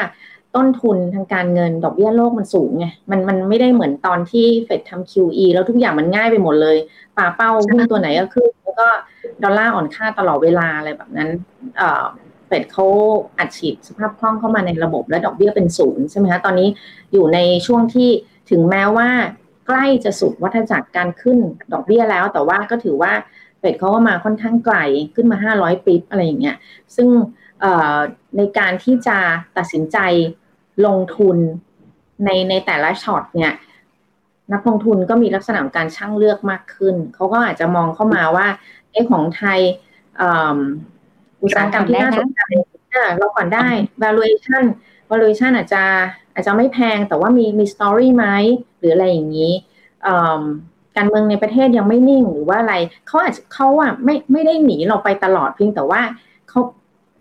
ต้นทุนทางการเงินดอกเบี้ยโลกมันสูงไงมันมันไม่ได้เหมือนตอนที่เฟดทำ QE แล้วทุกอย่างมันง่ายไปหมดเลยป่าเป้าหุ้นตัวไหนก็ขึ้นแล้วก็ดอลลาร์อ่อนค่าตลอดเวลาอะไรแบบนั้นเฟดเขาอัดฉีดสภาพคล่องเข้ามาในระบบและดอกเบี้ยเป็นศูนย์ใช่ไหมคะตอนนี้อยู่ในช่วงที่ถึงแม้ว่าใกล้จะสุดวัฏจักรการขึ้นดอกเบี้ยแล้ว แต่ว่าก็ถือว่าเฟดเขาก็มาค่อนข้างไกลขึ้นมา 500ปิบอะไรอย่างเงี้ยซึ่งในการที่จะตัดสินใจ ลงทุนในในแต่ละช็อตเนี่ย นักลงทุนก็มีลักษณะของการช่างเลือกมากขึ้น เขาก็อาจจะมองเข้ามาว่าเอ้ของไทยอุตสาหกรรมที่น่าสนใจเราก่อนได้ valuation valuation อาจจะอาจจะไม่แพงแต่ว่ามีมีสตอรี่ไหมหรืออะไรอย่างนี้การเมืองในประเทศยังไม่นิ่งหรือว่าอะไรเขาอาจจะเขาอะไม่ไม่ได้หนีเราไปตลอดเพียงแต่ว่าเขา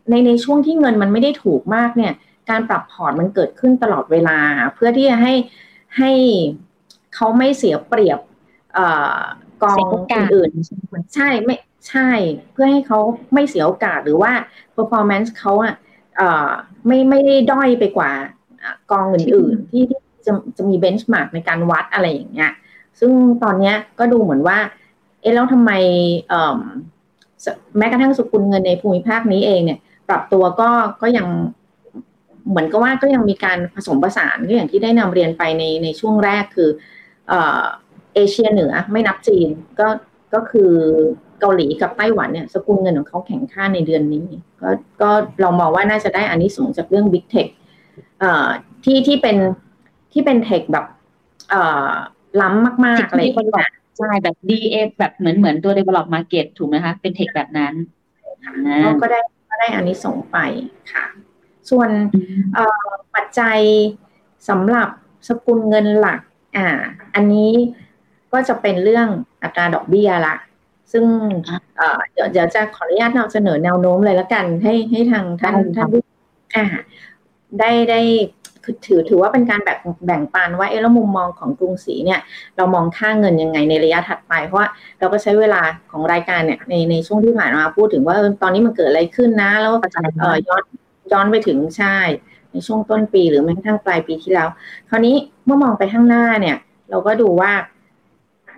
ในในช่วงที่เงินมันไม่ได้ถูกมากเนี่ย การปรับพอร์ตมันเกิดขึ้นตลอดเวลา เพื่อที่จะให้ให้เขาไม่เสียเปรียบกองอื่นๆใช่ไม่ใช่เพื่อให้เขาไม่เสียโอกาสหรือว่า performance เขาอะไม่ไม่ได้ด้อยไปกว่ากองอื่นๆที่ที่จะจะมีเบนช์มาร์กในการวัดอะไรอย่างเงี้ยซึ่งตอนนี้ก็ดูเหมือนว่า เอ๊ะแล้วทำไมแม้กระทั่งสกุลเงินในภูมิภาคนี้เองเนี่ย ปรับตัวก็ก็ยัง เหมือนกับว่าก็ยังมีการผสมผสานก็อย่างที่ได้นำเรียนไปในในช่วงแรกคือเอเชียเหนือไม่นับจีนก็ก็คือเกาหลีกับไต้หวันเนี่ยสกุลเงินของเขาแข็งค่าในเดือนนี้ ก็ก็เรามองว่าน่าจะได้อันนี้สูงจากเรื่อง Big Tech ที่ที่เป็นที่เป็นเทคแบบล้ำมากๆอะไรอย่างเงี้ยใช่แบบ DA แบบเหมือนเหมือนตัว develop market ถูกไหมคะ เป็นเทคแบบนั้นก็ได้ก็ได้อันนี้ส่งไปค่ะ ส่วนปัจจัยสำหรับสกุลเงินหลัก อ่า อันนี้ก็จะเป็นเรื่องอัตราดอกเบี้ยละ ซึ่งเดี๋ยวเดี๋ยวจะขออนุญาตนำเสนอแนวโน้มเลยละกัน ให้ให้ทางท่านท่านอ่าได้ได้ถือถือว่าเป็นการแบ่งแบ่งปันว่าเออแล้วมุมมองของกรุงศรีเนี่ย เรามองค่าเงินยังไงในระยะถัดไป เพราะว่าเราก็ใช้เวลาของรายการเนี่ยในในช่วงที่ผ่านมาพูดถึงว่าตอนนี้มันเกิดอะไรขึ้นนะ แล้วเออย้อน ย้อนไปถึงใช่ ในช่วงต้นปีหรือแม้กระทั่งปลายปีที่แล้ว คราวนี้เมื่อมองไปข้างหน้าเนี่ย เราก็ดูว่า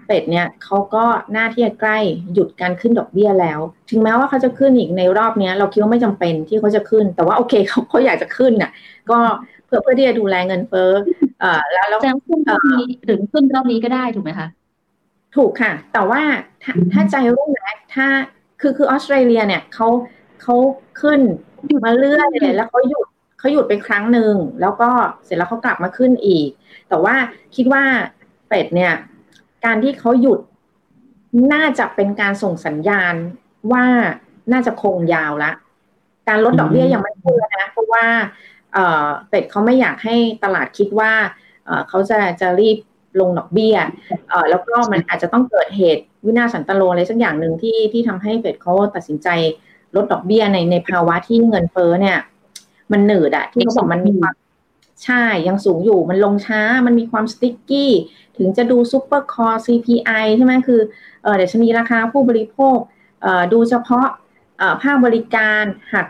เป็ดเนี่ยเขาก็หน้าที่จะใกล้หยุดการขึ้นดอกเบี้ยแล้ว ถึงแม้ว่าเขาจะขึ้นอีกในรอบนี้เราคิดว่าไม่จำเป็นที่เขาจะขึ้น แต่ว่าโอเคเขาเขาอยากจะขึ้นน่ะ ก็เพื่อเพื่อที่จะดูแลเงินเฟ้อเอ่อแล้วแล้วขึ้นรอบนี้ถึงขึ้นรอบนี้ก็ได้ถูกไหมคะถูกค่ะ แต่ว่าถ้าถ้าใจรุ่งนะถ้าคือคือออสเตรเลียเนี่ยเขาเขาขึ้น มาเรื่อยเลยแล้วเขาหยุดเขาหยุดไปครั้งหนึ่งแล้วก็เสร็จแล้วเขากลับมาขึ้นอีก แต่ว่าคิดว่าเป็ดเนี่ย การที่เขาหยุดน่าจะเป็นการส่งสัญญาณว่าน่าจะคงยาวละ การลดดอกเบี้ยยังไม่พูดนะเพราะว่าเฟดเขาไม่อยากให้ตลาดคิดว่าเขาจะจะรีบลงดอกเบี้ยแล้วก็มันอาจจะต้องเกิดเหตุวินาศสันตะโรอะไรสักอย่างหนึ่งที่ที่ทำให้เฟดเขาตัดสินใจ ลดดอกเบี้ยในในภาวะที่เงินเฟ้อเนี่ย มันหนืดอะที่เขาบอกมันมีความใช่ยังสูงอยู่มันลงช้ามันมีความ sticky ถึงจะดู super core CPI ใช่ไหมคือเออเดี๋ยวชนีราคาผู้บริโภคเอ่อดูเฉพาะเอ่อภาคบริการหัก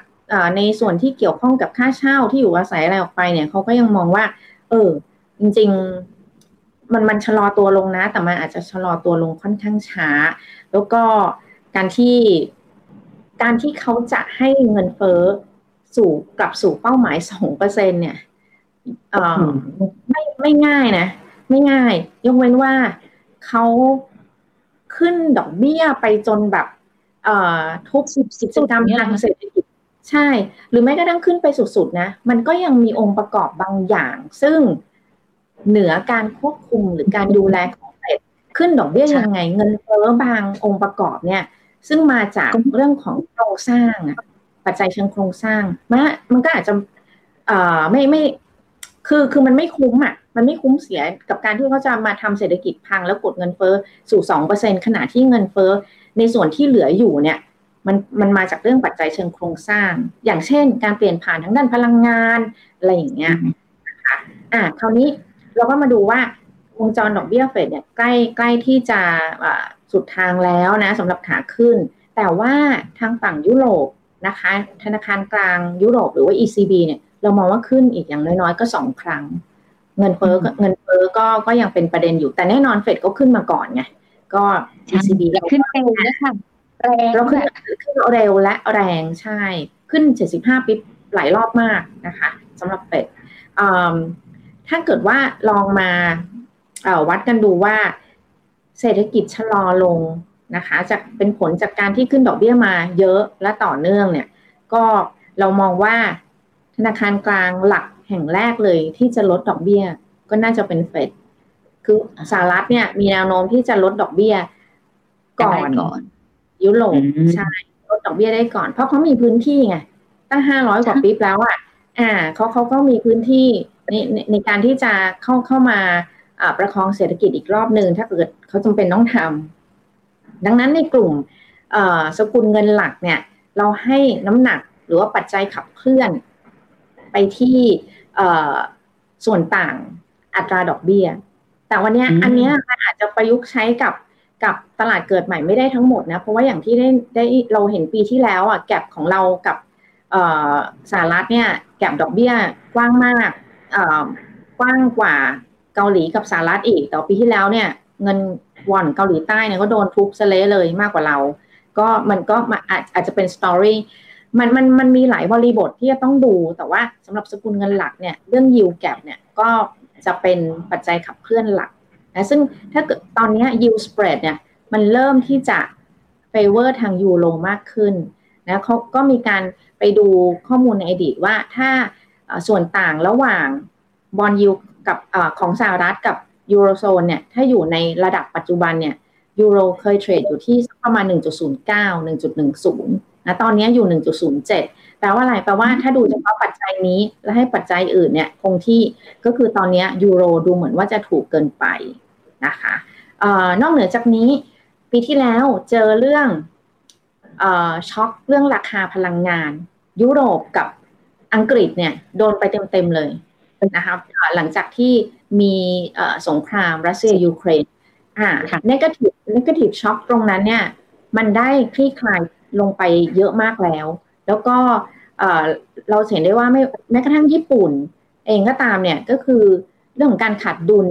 ในส่วนที่เกี่ยวข้องกับค่าเช่าที่อยู่อาศัยอะไรออกไปเนี่ยเขาก็ยังมองว่า เออ จริง ๆ มันมันชะลอตัวลงนะ แต่มันอาจจะชะลอตัวลงค่อนข้างช้า แล้วก็การที่ การที่เขาจะให้เงินเฟ้อสู่กลับสู่เป้าหมายสองเปอร์เซ็นเนี่ยไม่ไม่ง่ายนะ ไม่ง่าย ยกเว้นว่าเขาขึ้นดอกเบี้ยไปจนแบบเอทุกกิจกรรมทางเศรษฐกิจใช่ หรือแม้กระทั่งขึ้นไปสุดๆนะ มันก็ยังมีองค์ประกอบบางอย่าง ซึ่งเหนือการควบคุมหรือการดูแลของเฟดขึ้นดอกเบี้ยยังไง เงินเฟ้อบางองค์ประกอบเนี่ย ซึ่งมาจากเรื่องของโครงสร้างอะปัจจัยเชิงโครงสร้างมันมันก็อาจจะอ่าไม่ไม่คือคือมันไม่คุ้มอะ มันไม่คุ้มเสียกับการที่เขาจะมาทำเศรษฐกิจพังแล้วกดเงินเฟ้อสู่สองเปอร์เซ็นขณะที่เงินเฟ้อในส่วนที่เหลืออยู่เนี่ย มันมันมาจากเรื่องปัจจัยเชิงโครงสร้าง อย่างเช่น การเปลี่ยนผ่านทางด้านพลังงานอะไรอย่างเงี้ยนะคะอ่าคราวนี้เราก็มาดูว่าวงจรดอกเบี้ยเฟดเนี่ยใกล้ใกล้ที่จะ สุดทางแล้วนะสำหรับขาขึ้น แต่ว่าทางฝั่งยุโรปนะคะ ธนาคารกลางยุโรปหรือว่า ECB เนี่ยเรามองว่าขึ้นอีกอย่างน้อยๆ ก็สองครั้ง เงินเฟ้อเงินเฟ้อก็ก็ยังเป็นประเด็นอยู่ แต่แน่นอนเฟดก็ขึ้นมาก่อนไงก็ ECB ขึ้นเร็วนะคะแรงเราขึ้นขึ้นเร็วและแรงใช่ ขึ้น 75ปิ๊บหลายรอบมากนะคะสำหรับเป็ดถ้าเกิดว่าลองมาวัดกันดูว่า เศรษฐกิจชะลอลงนะคะจะเป็นผลจากการที่ขึ้นดอกเบี้ยมาเยอะและต่อเนื่องเนี่ย ก็เรามองว่าธนาคารกลางหลักแห่งแรกเลยที่จะลดดอกเบี้ย ก็น่าจะเป็นเฟดคือสหรัฐเนี่ยมีแนวโน้มที่จะลดดอกเบี้ย ก่อนก่อน ยุโรปใช่ลดดอกเบี้ยได้ก่อน เพราะเขามีพื้นที่ไงตั้งห้าร้อยกว่าปีแล้วอะอ่าเขาเขาก็มีพื้นที่ในในในการที่จะเข้าเข้ามาอ่า ประคองเศรษฐกิจอีกรอบหนึ่งถ้าเกิดเขาจำเป็นต้องทำดังนั้นในกลุ่มสกุลเงินหลักเนี่ย เราให้น้ำหนักหรือว่าปัจจัยขับเคลื่อน ไปที่ส่วนต่างอัตราดอกเบี้ย แต่วันนี้อันนี้มันอาจจะประยุกต์ใช้กับกับตลาดเกิดใหม่ไม่ได้ทั้งหมดนะ เพราะว่าอย่างที่ได้ได้เราเห็นปีที่แล้วอะแก็บของเรากับสหรัฐเนี่ย แก็บดอกเบี้ยกว้างมากกว้างกว่า เกาหลีกับสหรัฐอีก แต่ปีที่แล้วเนี่ย เงินวอนเกาหลีใต้เนี่ยก็โดนทุบสเลเลยมากกว่าเรา ก็มันก็อาจอาจจะเป็นสตอรี่มันมันมันมีหลายบริบทที่จะต้องดูแต่ว่าสำหรับสกุลเงินหลักเนี่ยเรื่องยิวแก a เนี่ยก็จะเป็นปัจจัยขับเคลื่อนหลักนะซึ่งถ้าเกิดตอนนี้ yield spread เนี่ยมันเริ่มที่จะ favor ทางยูโรมากขึ้นนะเขาก็มีการไปดูข้อมูลในอดีตว่าถ้าส่วนต่างระหว่างบอลยู กับอของสหรัฐกับยูโรโซนเนี่ยถ้าอยู่ในระดับปัจจุบันเนี่ยยูโรเคยเทรดอยู่ที่ประมาณ 1.09 1.10นะตอนนี้อยู่ 1.07 แปลว่าอะไรแปลว่าถ้าดูเฉพาะปัจจัยนี้และให้ปัจจัยอื่นเนี่ยคงที่ก็คือตอนนี้ยูโรดูเหมือนว่าจะถูกเกินไปนะคะเอ่อนอกเหนือจากนี้ปีที่แล้วเจอเรื่องเอ่อช็อกเรื่องราคาพลังงาน ยุโรปกับอังกฤษเนี่ยโดนไปเต็มๆเลย นะคะหลังจากที่มีสงครามรัสเซียยูเครนอ่า negative negative shock ตรงนั้นเนี่ยมันได้คลี่คลายลงไปเยอะมากแล้ว แล้วก็เราเห็นได้ว่าไม่แม้กระทั่งญี่ปุ่น เองก็ตามเนี่ยก็คือเรื่องของการขาดดุล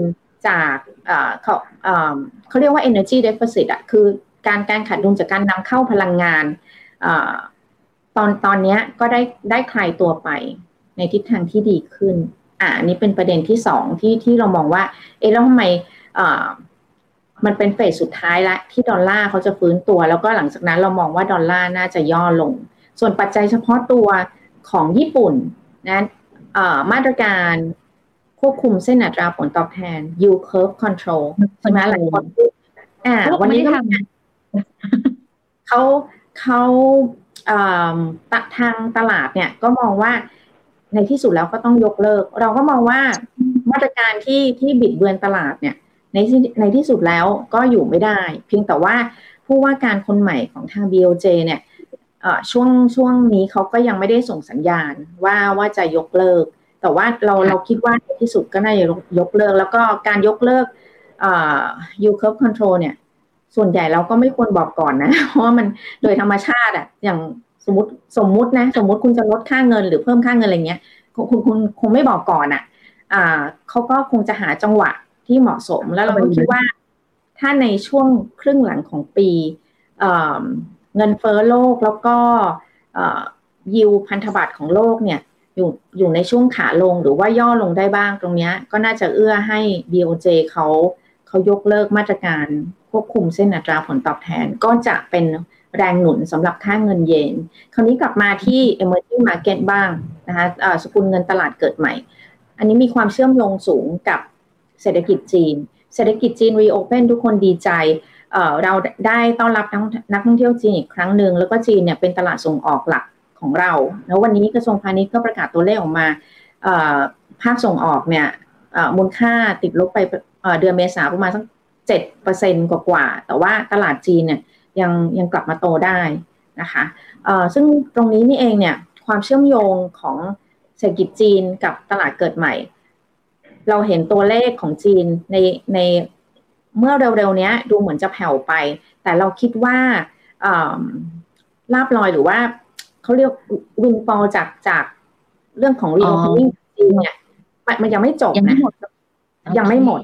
จากเขาเขาเรียกว่า energy deficit อะคือการการขาดดุลจากการนำเข้าพลังงานตอนตอนนี้ก็ได้ได้คลายตัวไปในทิศทางที่ดีขึ้น อ่านี้เป็นประเด็นที่สองที่ที่เรามองว่า เอ๊ะแล้วทำไมมันเป็นเฟสสุดท้ายละที่ดอลลาร์เขาจะฟื้นตัว แล้วก็หลังจากนั้นเรามองว่าดอลลาร์น่าจะย่อลง ส่วนปัจจัยเฉพาะตัวของญี่ปุ่นนะมาตรการควบคุมเส้นอัตราผลตอบแทน yield curve control ใช่ไหมหลายคนอ่า วันนี้ก็เขาเขาทางตลาดเนี่ยก็มองว่า ในที่สุดแล้วก็ต้องยกเลิก เราก็มองว่ามาตรการที่ที่บิดเบือนตลาดเนี่ยในในที่สุดแล้วก็อยู่ไม่ได้ เพียงแต่ว่าผู้ว่าการคนใหม่ของทาง BOJ เนี่ยช่วงช่วงนี้เขาก็ยังไม่ได้ส่งสัญญาณว่าว่าจะยกเลิก แต่ว่าเราเราคิดว่าในที่สุดก็น่าจะยกเลิก แล้วก็การยกเลิก yield curve control เนี่ย ส่วนใหญ่เราก็ไม่ควรบอกก่อนนะ เพราะว่ามันโดยธรรมชาติอะอย่างส มมติสมมุตินะ สมมุติคุณจะลดค่าเงินหรือเพิ่มค่าเงินอะไรเงี้ยคุณคุณคงไม่บอกก่อนอะอ่าเขาก็คงจะหาจังหวะที่เหมาะสมแล้วเราก็คิดว่า ถ้าในช่วงครึ่งหลังของปีเงินเฟ้อโลกแล้วก็ยิวพันธบัตรของโลกเนี่ย อยู่อยู่ในช่วงขาลงหรือว่าย่อลงได้บ้างตรงนี้ก็น่าจะเอื้อให้ BOJ เขาเขายกเลิกมาตรการควบคุมเส้นอัตราผลตอบแทนก็จะเป็น แรงหนุนสำหรับค่าเงินเยน คราวนี้กลับมาที่ emerging market บ้างนะคะสกุลเงินตลาดเกิดใหม่ อันนี้มีความเชื่อมโยงสูงกับเศรษฐกิจจีน เศรษฐกิจจีน reopen ทุกคนดีใจเราได้ต้อนรับนักท่องเที่ยวจีนอีกครั้งหนึ่งแล้วก็จีนเนี่ยเป็นตลาดส่งออกหลักของเรา แล้ววันนี้กระทรวงพาณิชย์ก็ประกาศตัวเลขออกมาภาคส่งออกเนี่ยมูลค่าติดลบไปเดือนเมษาประมาณสักเจ็ดเปอร์เซ็นต์กว่าๆแต่ว่าตลาดจีนเนี่ย ยังยังกลับมาโตได้นะคะซึ่งตรงนี้นี่เองเนี่ยความเชื่อมโยงของเศรษฐกิจจีนกับตลาดเกิดใหม่ เราเห็นตัวเลขของจีนในในเมื่อเร็วๆนี้ดูเหมือนจะแผ่วไป แต่เราคิดว่าลาบลอยหรือว่าเขาเรียกวินฟอลจากจากเรื่องของรีโอเพนนิ่งจีนเนี่ยมันยังไม่จบนะยังไม่หมด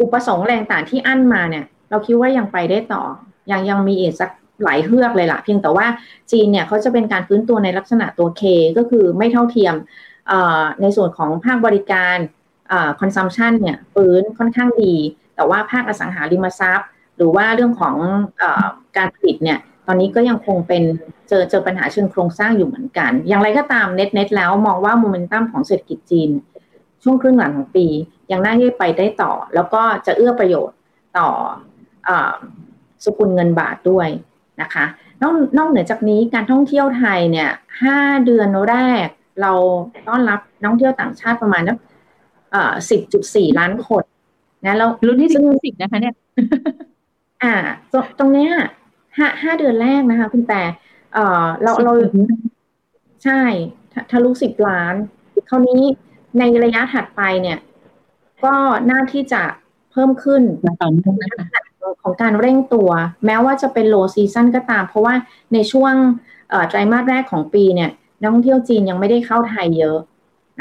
อุปสงค์แรงต่างที่อั้นมาเนี่ย เราคิดว่ายังไปได้ต่อ ยังยังมีอีกสักหลายเฮือกเลยล่ะ เพียงแต่ว่าจีนเนี่ยเขาจะเป็นการฟื้นตัวในลักษณะตัวเคก็คือไม่เท่าเทียมในส่วนของภาคบริการ consumption เนี่ยฟื้นค่อนข้างดี แต่ว่าภาคอสังหาริมทรัพย์ หรือว่าเรื่องของอการผลิตเนี่ยตอนนี้ก็ยังคงเป็นเจอเจอปัญหาเชิงโครงสร้างอยู่เหมือนกัน อย่างไรก็ตาม net net แล้วมองว่าโมเมนตัมของเศรษฐกิจจีน ช่วงครึ่งหลังของปี ยังน่าที่ไปได้ต่อ แล้วก็จะเอื้อประโยชน์ต่ออ สกุลเงินบาทด้วยนะคะนอกนอกเหนือจากนี้การท่องเที่ยวไทยเนี่ยห้าเดือนแรกเราต้อนรับนักท่องเที่ยวต่างชาติประมาณนักสิบจุดสี่ล้านคนนะแล้วรุ่นที่สิบนะคะเนี่ยอ่าตรงเนี้ยห้าห้าเดือนแรกนะคะ คุณแต่เออเราเราใช่ทะลุสิบล้าน คราวนี้ในระยะถัดไปเนี่ย ก็น่าที่จะเพิ่มขึ้น ของการเร่งตัว แม้ว่าจะเป็นโลซีซันก็ตาม เพราะว่าในช่วงไตรมาสแรกของปีเนี่ยนักท่องเที่ยวจีนยังไม่ได้เข้าไทยเยอะ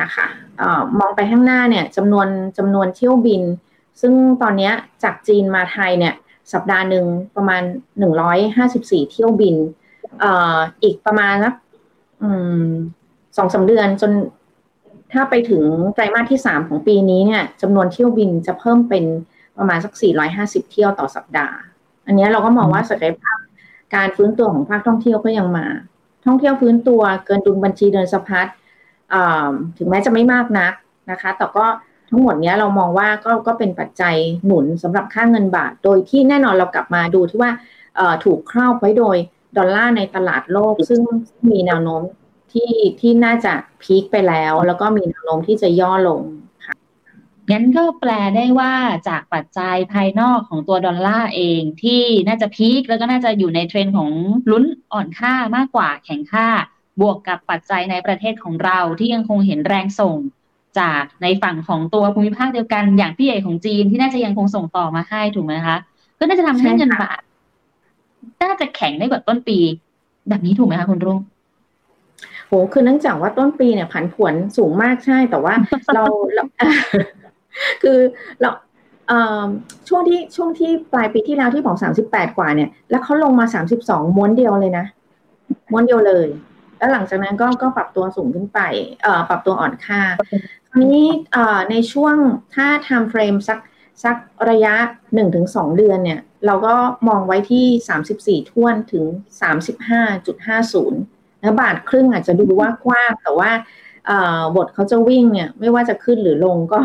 นะคะออมองไปข้างหน้าเนี่ยจำนวนจำนวนเที่ยวบิน ซึ่งตอนนี้จากจีนมาไทยเนี่ยสัปดาห์หนึ่งประมาณ 154 เที่ยวบินออีกประมาณนักสองสาเดือนจนถ้าไปถึงไตรมาสที่สามของปีนี้เนี่ยจำนวนเที่ยวบินจะเพิ่มเป็น ประมาณสัก 450 เที่ยวต่อสัปดาห์ อันนี้เราก็มองว่าศักยภาพการฟื้นตัวของภาคท่องเที่ยวก็ยังมา ท่องเที่ยวฟื้นตัวเกินดุลบัญชีเดินสะพัดถึงแม้จะไม่มากนักนะคะ แต่ก็ทั้งหมดนี้เรามองว่าก็ก็เป็นปัจจัยหนุนสำหรับค่าเงินบาท โดยที่แน่นอนเรากลับมาดูที่ว่าถูกครอบไว้โดยดอลลาร์ในตลาดโลก ซึ่งมีแนวโน้มที่ที่น่าจะพีคไปแล้ว แล้วก็มีแนวโน้มที่จะย่อลงค่ะอ งั้นก็แปลได้ว่าจากปัจจัยภายนอกของตัวดอลลาร์เองที่น่าจะพีคแล้วก็น่าจะอยู่ในเทรนด์ของลุ้นอ่อนค่ามากกว่าแข็งค่า บวกกับปัจจัยในประเทศของเราที่ยังคงเห็นแรงส่ง จากในฝั่งของตัวภูมิภาคเดียวกัน อย่างพี่ใหญ่ของจีนที่น่าจะยังคงส่งต่อมาให้ถูกไหมคะ ก็น่าจะทำให้เงินบาทน่าจะแข็งได้กว่าต้นปี แบบนี้ถูกไหมคะคุณรุ่งโหคือเนื่องจากว่าต้นปีเนี่ยผันผวนสูงมากใช่แต่ว่าเรา คือเราช่วงที่ช่วงที่ปลายปีที่แล้วที่บอกสามสิบแปดกว่าเนี่ย แล้วเขาลงมาสามสิบสองม้วนเดียวเลยนะ ม้วนเดียวเลย แล้วหลังจากนั้นก็ก็ปรับตัวสูงขึ้นไปเอ่อปรับตัวอ่อนค่าคราวนี้เอ่อในช่วงถ้า time frame สักสักระยะหนึ่งถึงสองเดือนเนี่ย เราก็มองไว้ที่สามสิบสี่ท่วนถึงสามสิบห้าจุดห้าศูนย์นะบาทครึ่งอาจจะดูว่ากว้างแต่ว่าบทเขาจะวิ่งเนี่ย ไม่ว่าจะขึ้นหรือลงก็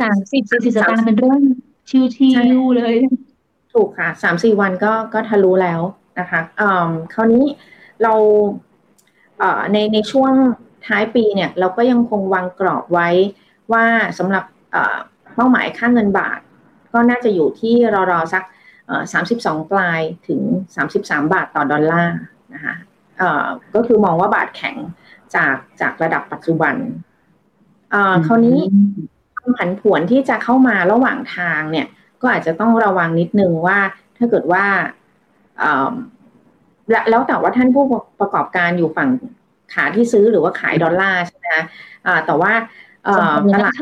สามสิบสี่สิบสตางค์เป็นเรื่องชิวๆเลย ถูกค่ะสามสี่วันก็ก็ทะลุแล้วนะคะคราวนี้เราในในช่วงท้ายปีเนี่ย เราก็ยังคงวางกรอบไว้ว่าสำหรับเป้าหมายค่าเงินบาท ก็น่าจะอยู่ที่รอๆสักสามสิบสองปลายถึงสามสิบสามบาทต่อดอลลาร์นะคะก็คือมองว่าบาทแข็งจากจากระดับปัจจุบันคราวนี้ ผันผวนที่จะเข้ามาระหว่างทางเนี่ย ก็อาจจะต้องระวังนิดนึงว่าถ้าเกิดว่าแล้วแต่ว่าท่านผู้ประกอบการอยู่ฝั่งขาที่ซื้อหรือว่าขายดอลลาร์ใช่ไหมคะแต่ว่าตลาด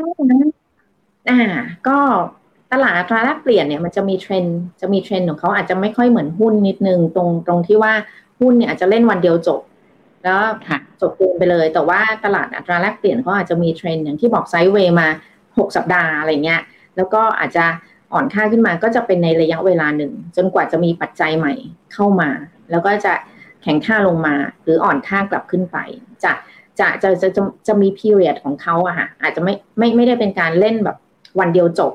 อ่า ก็ตลาดอัตราแลกเปลี่ยนเนี่ยมันจะมีเทรนด์จะมีเทรนด์ของเขาอาจจะไม่ค่อยเหมือนหุ้นนิดนึงตรงตรงที่ว่าหุ้นเนี่ยอาจจะเล่นวันเดียวจบ แล้วจบเกมไปเลย แต่ว่าตลาดอัตราแลกเปลี่ยนเขาอาจจะมีเทรนด์อย่างที่บอก sideway มา หกสัปดาห์อะไรเงี้ยแล้วก็อาจจะอ่อนค่าขึ้นมาก็จะเป็นในระยะเวลาหนึ่ง จนกว่าจะมีปัจจัยใหม่เข้ามา แล้วก็จะแข็งค่าลงมาหรืออ่อนค่ากลับขึ้นไป จะจะจะจะจะจะมีพีเรียดของเขาอะค่ะอาจจะไม่ไม่ไม่ได้เป็นการเล่นแบบวันเดียวจบ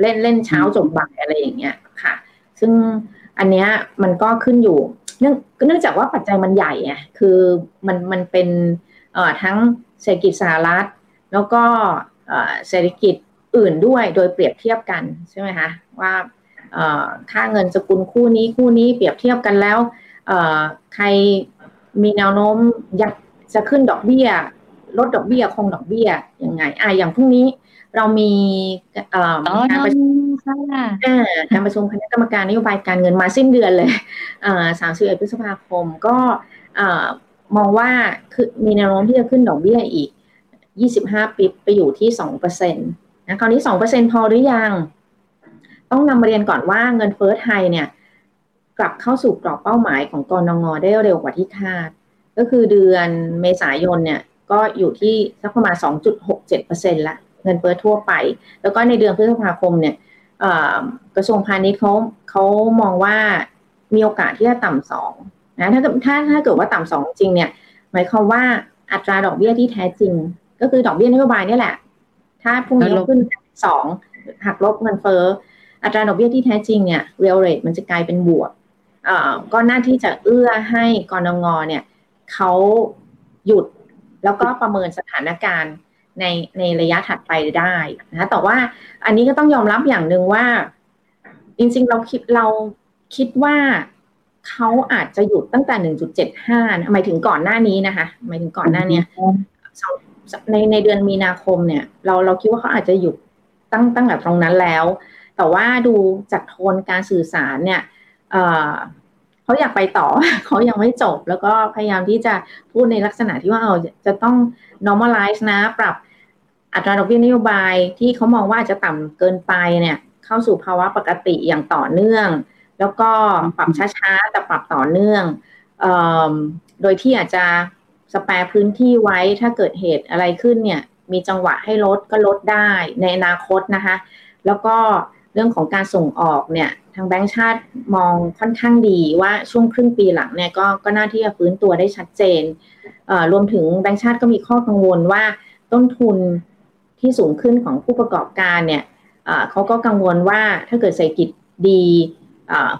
เล่นเล่นเช้าจบบ่ายอะไรอย่างเงี้ยค่ะ ซึ่งอันเนี้ยมันก็ขึ้นอยู่ เนื่องเนื่องจากว่าปัจจัยมันใหญ่ไงคือมันมันเป็นเอ่อทั้งเศรษฐกิจสหรัฐ แล้วก็ เศรษฐกิจอื่นด้วยโดยเปรียบเทียบกันใช่ไหมคะว่าค่าเงินสกุลคู่นี้คู่นี้เปรียบเทียบกันแล้วใครมีแนวโน้มอยากจะขึ้นดอกเบี้ย ลดดอกเบี้ยคงดอกเบี้ยยังไงอ่าอย่างพรุ่งนี้เรามีการประชุมการประชุมคณะกรรมการนโยบายการเงินมาสิ้นเดือนเลยสามสิบเอ็ดพฤษภาคมก็มองว่าคือมีแนวโน้มที่จะขึ้นดอกเบี้ยอีก 25ปีไปอยู่ที่2%นะคราวนี้ 2%พอหรือยัง ต้องนำมาเรียนก่อนว่าเงินเฟ้อไทยเนี่ยกลับเข้าสู่กรอบเป้าหมายของกรงงได้เร็วกว่าที่คาด ก็คือเดือนเมษายนเนี่ยก็อยู่ที่สักประมาณ 2.67%ละเงินเฟ้อทั่วไป แล้วก็ในเดือนพฤษภาคมเนี่ยกระทรวงพาณิชย์เขาเขามองว่ามีโอกาสที่จะต่ำสองนะถ้าถ้าถ้าเกิดว่าต่ำสองจริงเนี่ยหมายความว่าอัตราดอกเบี้ยที่แท้จริง ก็คือดอกเบี้ยนโยบายนี่แหละ ถ้าพรุ่งนี้ขึ้นสองหักลบเงินเฟ้ออัตราดอกเบี้ยที่แท้จริงเนี่ย real rate มันจะกลายเป็นบวกก็น่าที่จะเอื้อให้กรงงเนี่ยเขาหยุดแล้วก็ประเมินสถานการณ์ในในระยะถัดไปได้นะแต่ว่าอันนี้ก็ต้องยอมรับอย่างหนึ่งว่า จริงๆ เราคิดเราคิดว่าเขาอาจจะหยุดตั้งแต่ 1.75หมายถึงก่อนหน้านี้นะคะหมายถึงก่อนหน้านี้ ในในเดือนมีนาคมเนี่ย เราเราคิดว่าเขาอาจจะหยุดตั้งตั้งแต่ตรงนั้นแล้ว แต่ว่าดูจากโทนการสื่อสารเนี่ยเขาอยากไปต่อ เขายังไม่จบ แล้วก็พยายามที่จะพูดในลักษณะที่ว่าเออจะต้อง normalize นะ ปรับอัตราดอกเบี้ยนโยบายที่เขามองว่าจะต่ำเกินไปเนี่ย เข้าสู่ภาวะปกติอย่างต่อเนื่อง แล้วก็ปรับช้าๆแต่ปรับต่อเนื่อง โดยที่อาจจะ สแปรพื้นที่ไว้ถ้าเกิดเหตุอะไรขึ้นเนี่ย มีจังหวะให้ลดก็ลดได้ในอนาคตนะคะ แล้วก็เรื่องของการส่งออกเนี่ย ทางแบงก์ชาติมองค่อนข้างดีว่าช่วงครึ่งปีหลังเนี่ยก็ก็น่าที่จะฟื้นตัวได้ชัดเจน รวมถึงแบงก์ชาติก็มีข้อกังวลว่าต้นทุนที่สูงขึ้นของผู้ประกอบการเนี่ยเขาก็กังวลว่าถ้าเกิดเศรษฐกิจดี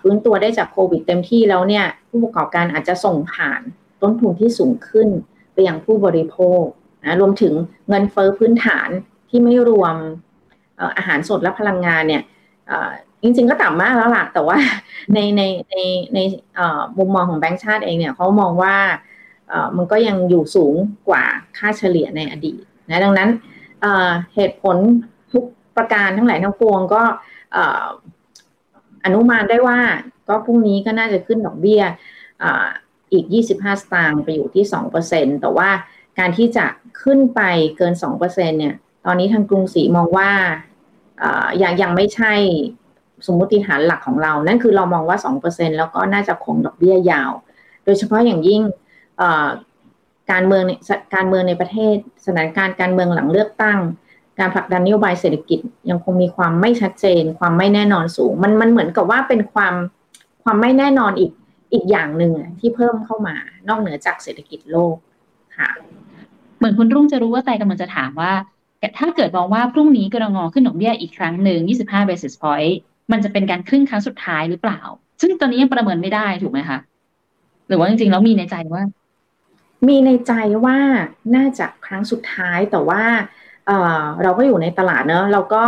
ฟื้นตัวได้จากโควิดเต็มที่แล้วเนี่ย ผู้ประกอบการอาจจะส่งผ่าน ต้นทุนที่สูงขึ้นไปยังผู้บริโภคนะรวมถึงเงินเฟอ้อพื้นฐานที่ไม่รวมอาหารสดและพลังงานเนี่ยจริงๆก็ต่ำมากแล้วล่ะ แต่ว่าในในในในมุมมองของแบงก์ชาติเองเนี่ยเขามองว่ามันก็ยังอยู่สูงกว่าค่าเฉลี่ยในอดีตนะดังนั้นเหตุผลทุกประการทั้งหลายทั้งปวงก็อนุมานได้ว่าก็พรุ่งนี้ก็น่าจะขึ้นดอกเบี้ย อีก 25 สตางค์ไปอยู่ที่ 2%แต่ว่าการที่จะขึ้นไปเกิน 2%เนี่ย ตอนนี้ทางกรุงศรีมองว่าอยังยังไม่ใช่สมมติฐานหลักของเรา นั่นคือเรามองว่า 2%แล้วก็น่าจะคงดอกเบี้ยยาว โดยเฉพาะอย่างยิ่งการเมืองในการเมืองในประเทศ สถานการณ์การเมืองหลังเลือกตั้ง การผลักดันนโยบายเศรษฐกิจ ยังคงมีความไม่ชัดเจน ความไม่แน่นอนสูง มันมันเหมือนกับว่าเป็นความความไม่แน่นอนอีก อีกอย่างหนึ่งที่เพิ่มเข้ามานอกเหนือจากเศรษฐกิจโลกค่ะ เหมือนคุณรุ่งจะรู้ว่าแต่กำลังจะถามว่า ถ้าเกิดมองว่าพรุ่งนี้กรงงขึ้นดอกเบี้ยอีกครั้งหนึ่ง 25 basis point มันจะเป็นการขึ้นครั้งสุดท้ายหรือเปล่า ซึ่งตอนนี้ยังประเมินไม่ได้ถูกไหมคะหรือว่าจริงๆแล้วมีในใจว่า มีในใจว่าน่าจะครั้งสุดท้ายแต่ว่าเเราก็อยู่ในตลาดเนอะเราก็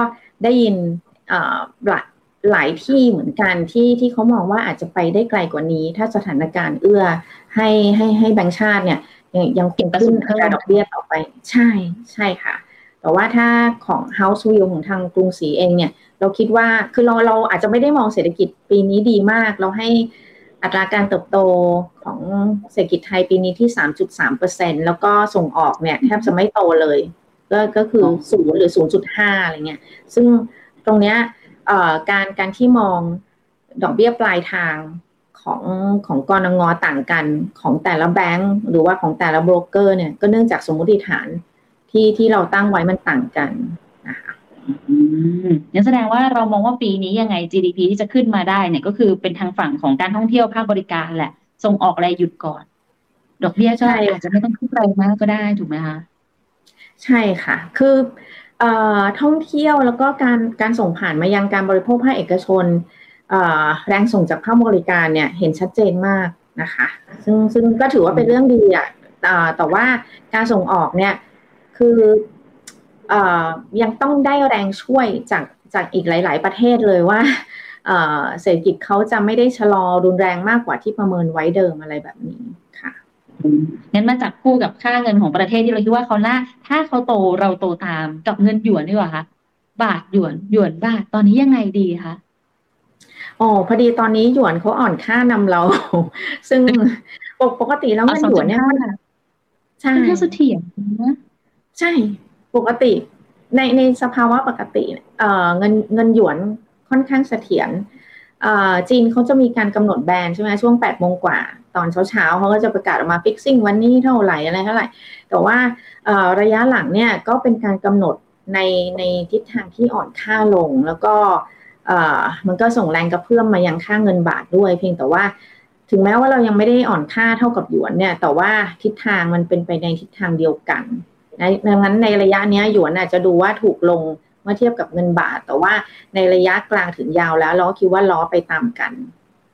ได้ยินหลาย หลายที่เหมือนกันที่ที่เขามองว่าอาจจะไปได้ไกลกว่านี้ ถ้าสถานการณ์เอื้อให้ให้ให้แบงก์ชาติเนี่ยยังยังคงขึ้นอัตราดอกเบี้ยต่อไป ใช่ใช่ค่ะ แต่ว่าถ้าของ House View ของทางกรุงศรีเองเนี่ย เราคิดว่าคือเราเราอาจจะไม่ได้มองเศรษฐกิจปีนี้ดีมาก เราให้อัตราการเติบโตของเศรษฐกิจไทยปีนี้ที่ 3.3%แล้วก็ส่งออกเนี่ยแทบจะไม่โตเลย ก็ก็คือศูนย์หรือ 0.5 อะไรเงี้ย ซึ่งตรงเนี้ย การการที่มองดอกเบี้ยปลายทางของของกรงงต่างกันของแต่ละแบงก์หรือว่าของแต่ละโบรกเกอร์เนี่ยก็เนื่องจากสมมติฐานที่ที่เราตั้งไว้มันต่างกันนะคะนั่นแสดงว่าเรามองว่าปีนี้ยังไง GDP ที่จะขึ้นมาได้เนี่ยก็คือเป็นทางฝั่งของการท่องเที่ยวภาคบริการแหละ ส่งออกอะไรหยุดก่อน ดอกเบี้ยก็อาจจะไม่ต้องขึ้นแรงมากก็ได้ถูกไหมคะ ใช่ค่ะ คือ ท่องเที่ยวแล้วก็การการส่งผ่านมายังการบริโภคภาคเอกชนแรงส่งจากภาคบริการเนี่ยเห็นชัดเจนมากนะคะ ซึ่งซึ่งก็ถือว่าเป็นเรื่องดีอะแต่ว่าการส่งออกเนี่ยคืออยังต้องได้แรงช่วยจากจากอีกหลาย ๆ ประเทศเลยว่าเศรษฐกิจเขาจะไม่ได้ชะลอรุนแรงมากกว่าที่ประเมินไว้เดิมอะไรแบบนี้ค่ะ งั้นมาจับคู่กับค่าเงินของประเทศที่เราคิดว่าเขาหน้าถ้าเขาโตเราโตตามกับเงินหยวนดีกว่าคะบาทหยวนหยวนบาทตอนนี้ยังไงดีคะอ๋อพอดีตอนนี้หยวนเขาอ่อนค่านำเรา ซึ่งปกติแล้วเงินหยวนเนี่ยใช่เสถียรนะใช่ปกติ ในในสภาวะปกติเอ่อเงินเงินหยวนค่อนข้างเสถียรจีนเขาจะมีการกำหนดแบนใช่ไหมช่วงแปดโมงกว่า ตอนเช้าๆเขาก็จะประกาศออกมาฟิกซิ่งวันนี้เท่าไหร่อะไรเท่าไหร่ แต่ว่าระยะหลังเนี่ยก็เป็นการกำหนดในในทิศทางที่อ่อนค่าลง แล้วก็มันก็ส่งแรงกระเพื่อมมายังค่าเงินบาทด้วย เพียงแต่ว่าถึงแม้ว่าเรายังไม่ได้อ่อนค่าเท่ากับหยวนเนี่ย แต่ว่าทิศทางมันเป็นไปในทิศทางเดียวกันดังนั้นในระยะนี้หยวนอาจจะดูว่าถูกลงเมื่อเทียบกับเงินบาท แต่ว่าในระยะกลางถึงยาวแล้ว เราก็คิดว่าล้อไปตามกัน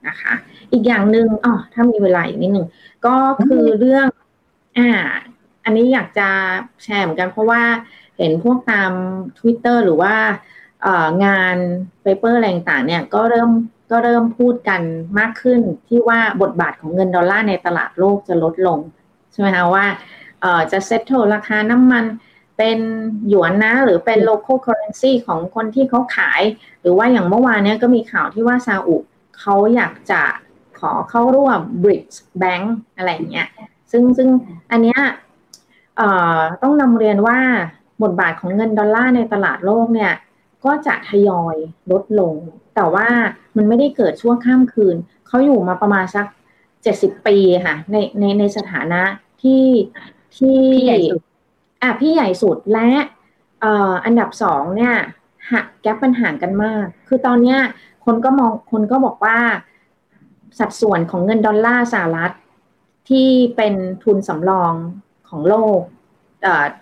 นะคะ อีกอย่างหนึ่งอ๋อถ้ามีเวลาอีกนิดหนึ่งก็คือเรื่องอ่าอันนี้อยากจะแชร์เหมือนกัน เพราะว่าเห็นพวกตาม Twitter หรือว่างานpaper อะไรต่างเนี่ยก็เริ่มก็เริ่มพูดกันมากขึ้นที่ว่าบทบาทของเงินดอลลาร์ในตลาดโลกจะลดลง ใช่ไหมคะว่าจะ settle ราคาน้ำมันเป็นหยวนนะ หรือเป็น local currency ของคนที่เขาขาย หรือว่าอย่างเมื่อวานนี้ก็มีข่าวที่ว่าซาอุ เขาอยากจะขอเข้าร่วม BRICS Bank อะไรเงี้ยซึ่งซึ่งอันเนี้ยต้องนำเรียนว่าบทบาทของเงินดอลลาร์ในตลาดโลกเนี่ยก็จะทยอยลดลง แต่ว่ามันไม่ได้เกิดช่วงข้ามคืน เขาอยู่มาประมาณสักเจ็ดสิบปีค่ะในในในสถานะที่ที่ใหญ่สุดอะพี่ใหญ่สุดและอ,อ,อันดับสองเนี่ยห่าง gap มันห่างกันมาก คือตอนเนี้ย คนก็มองคนก็บอกว่าสัดส่วนของเงินดอลลาร์สหรัฐ ที่เป็นทุนสำรองของโลก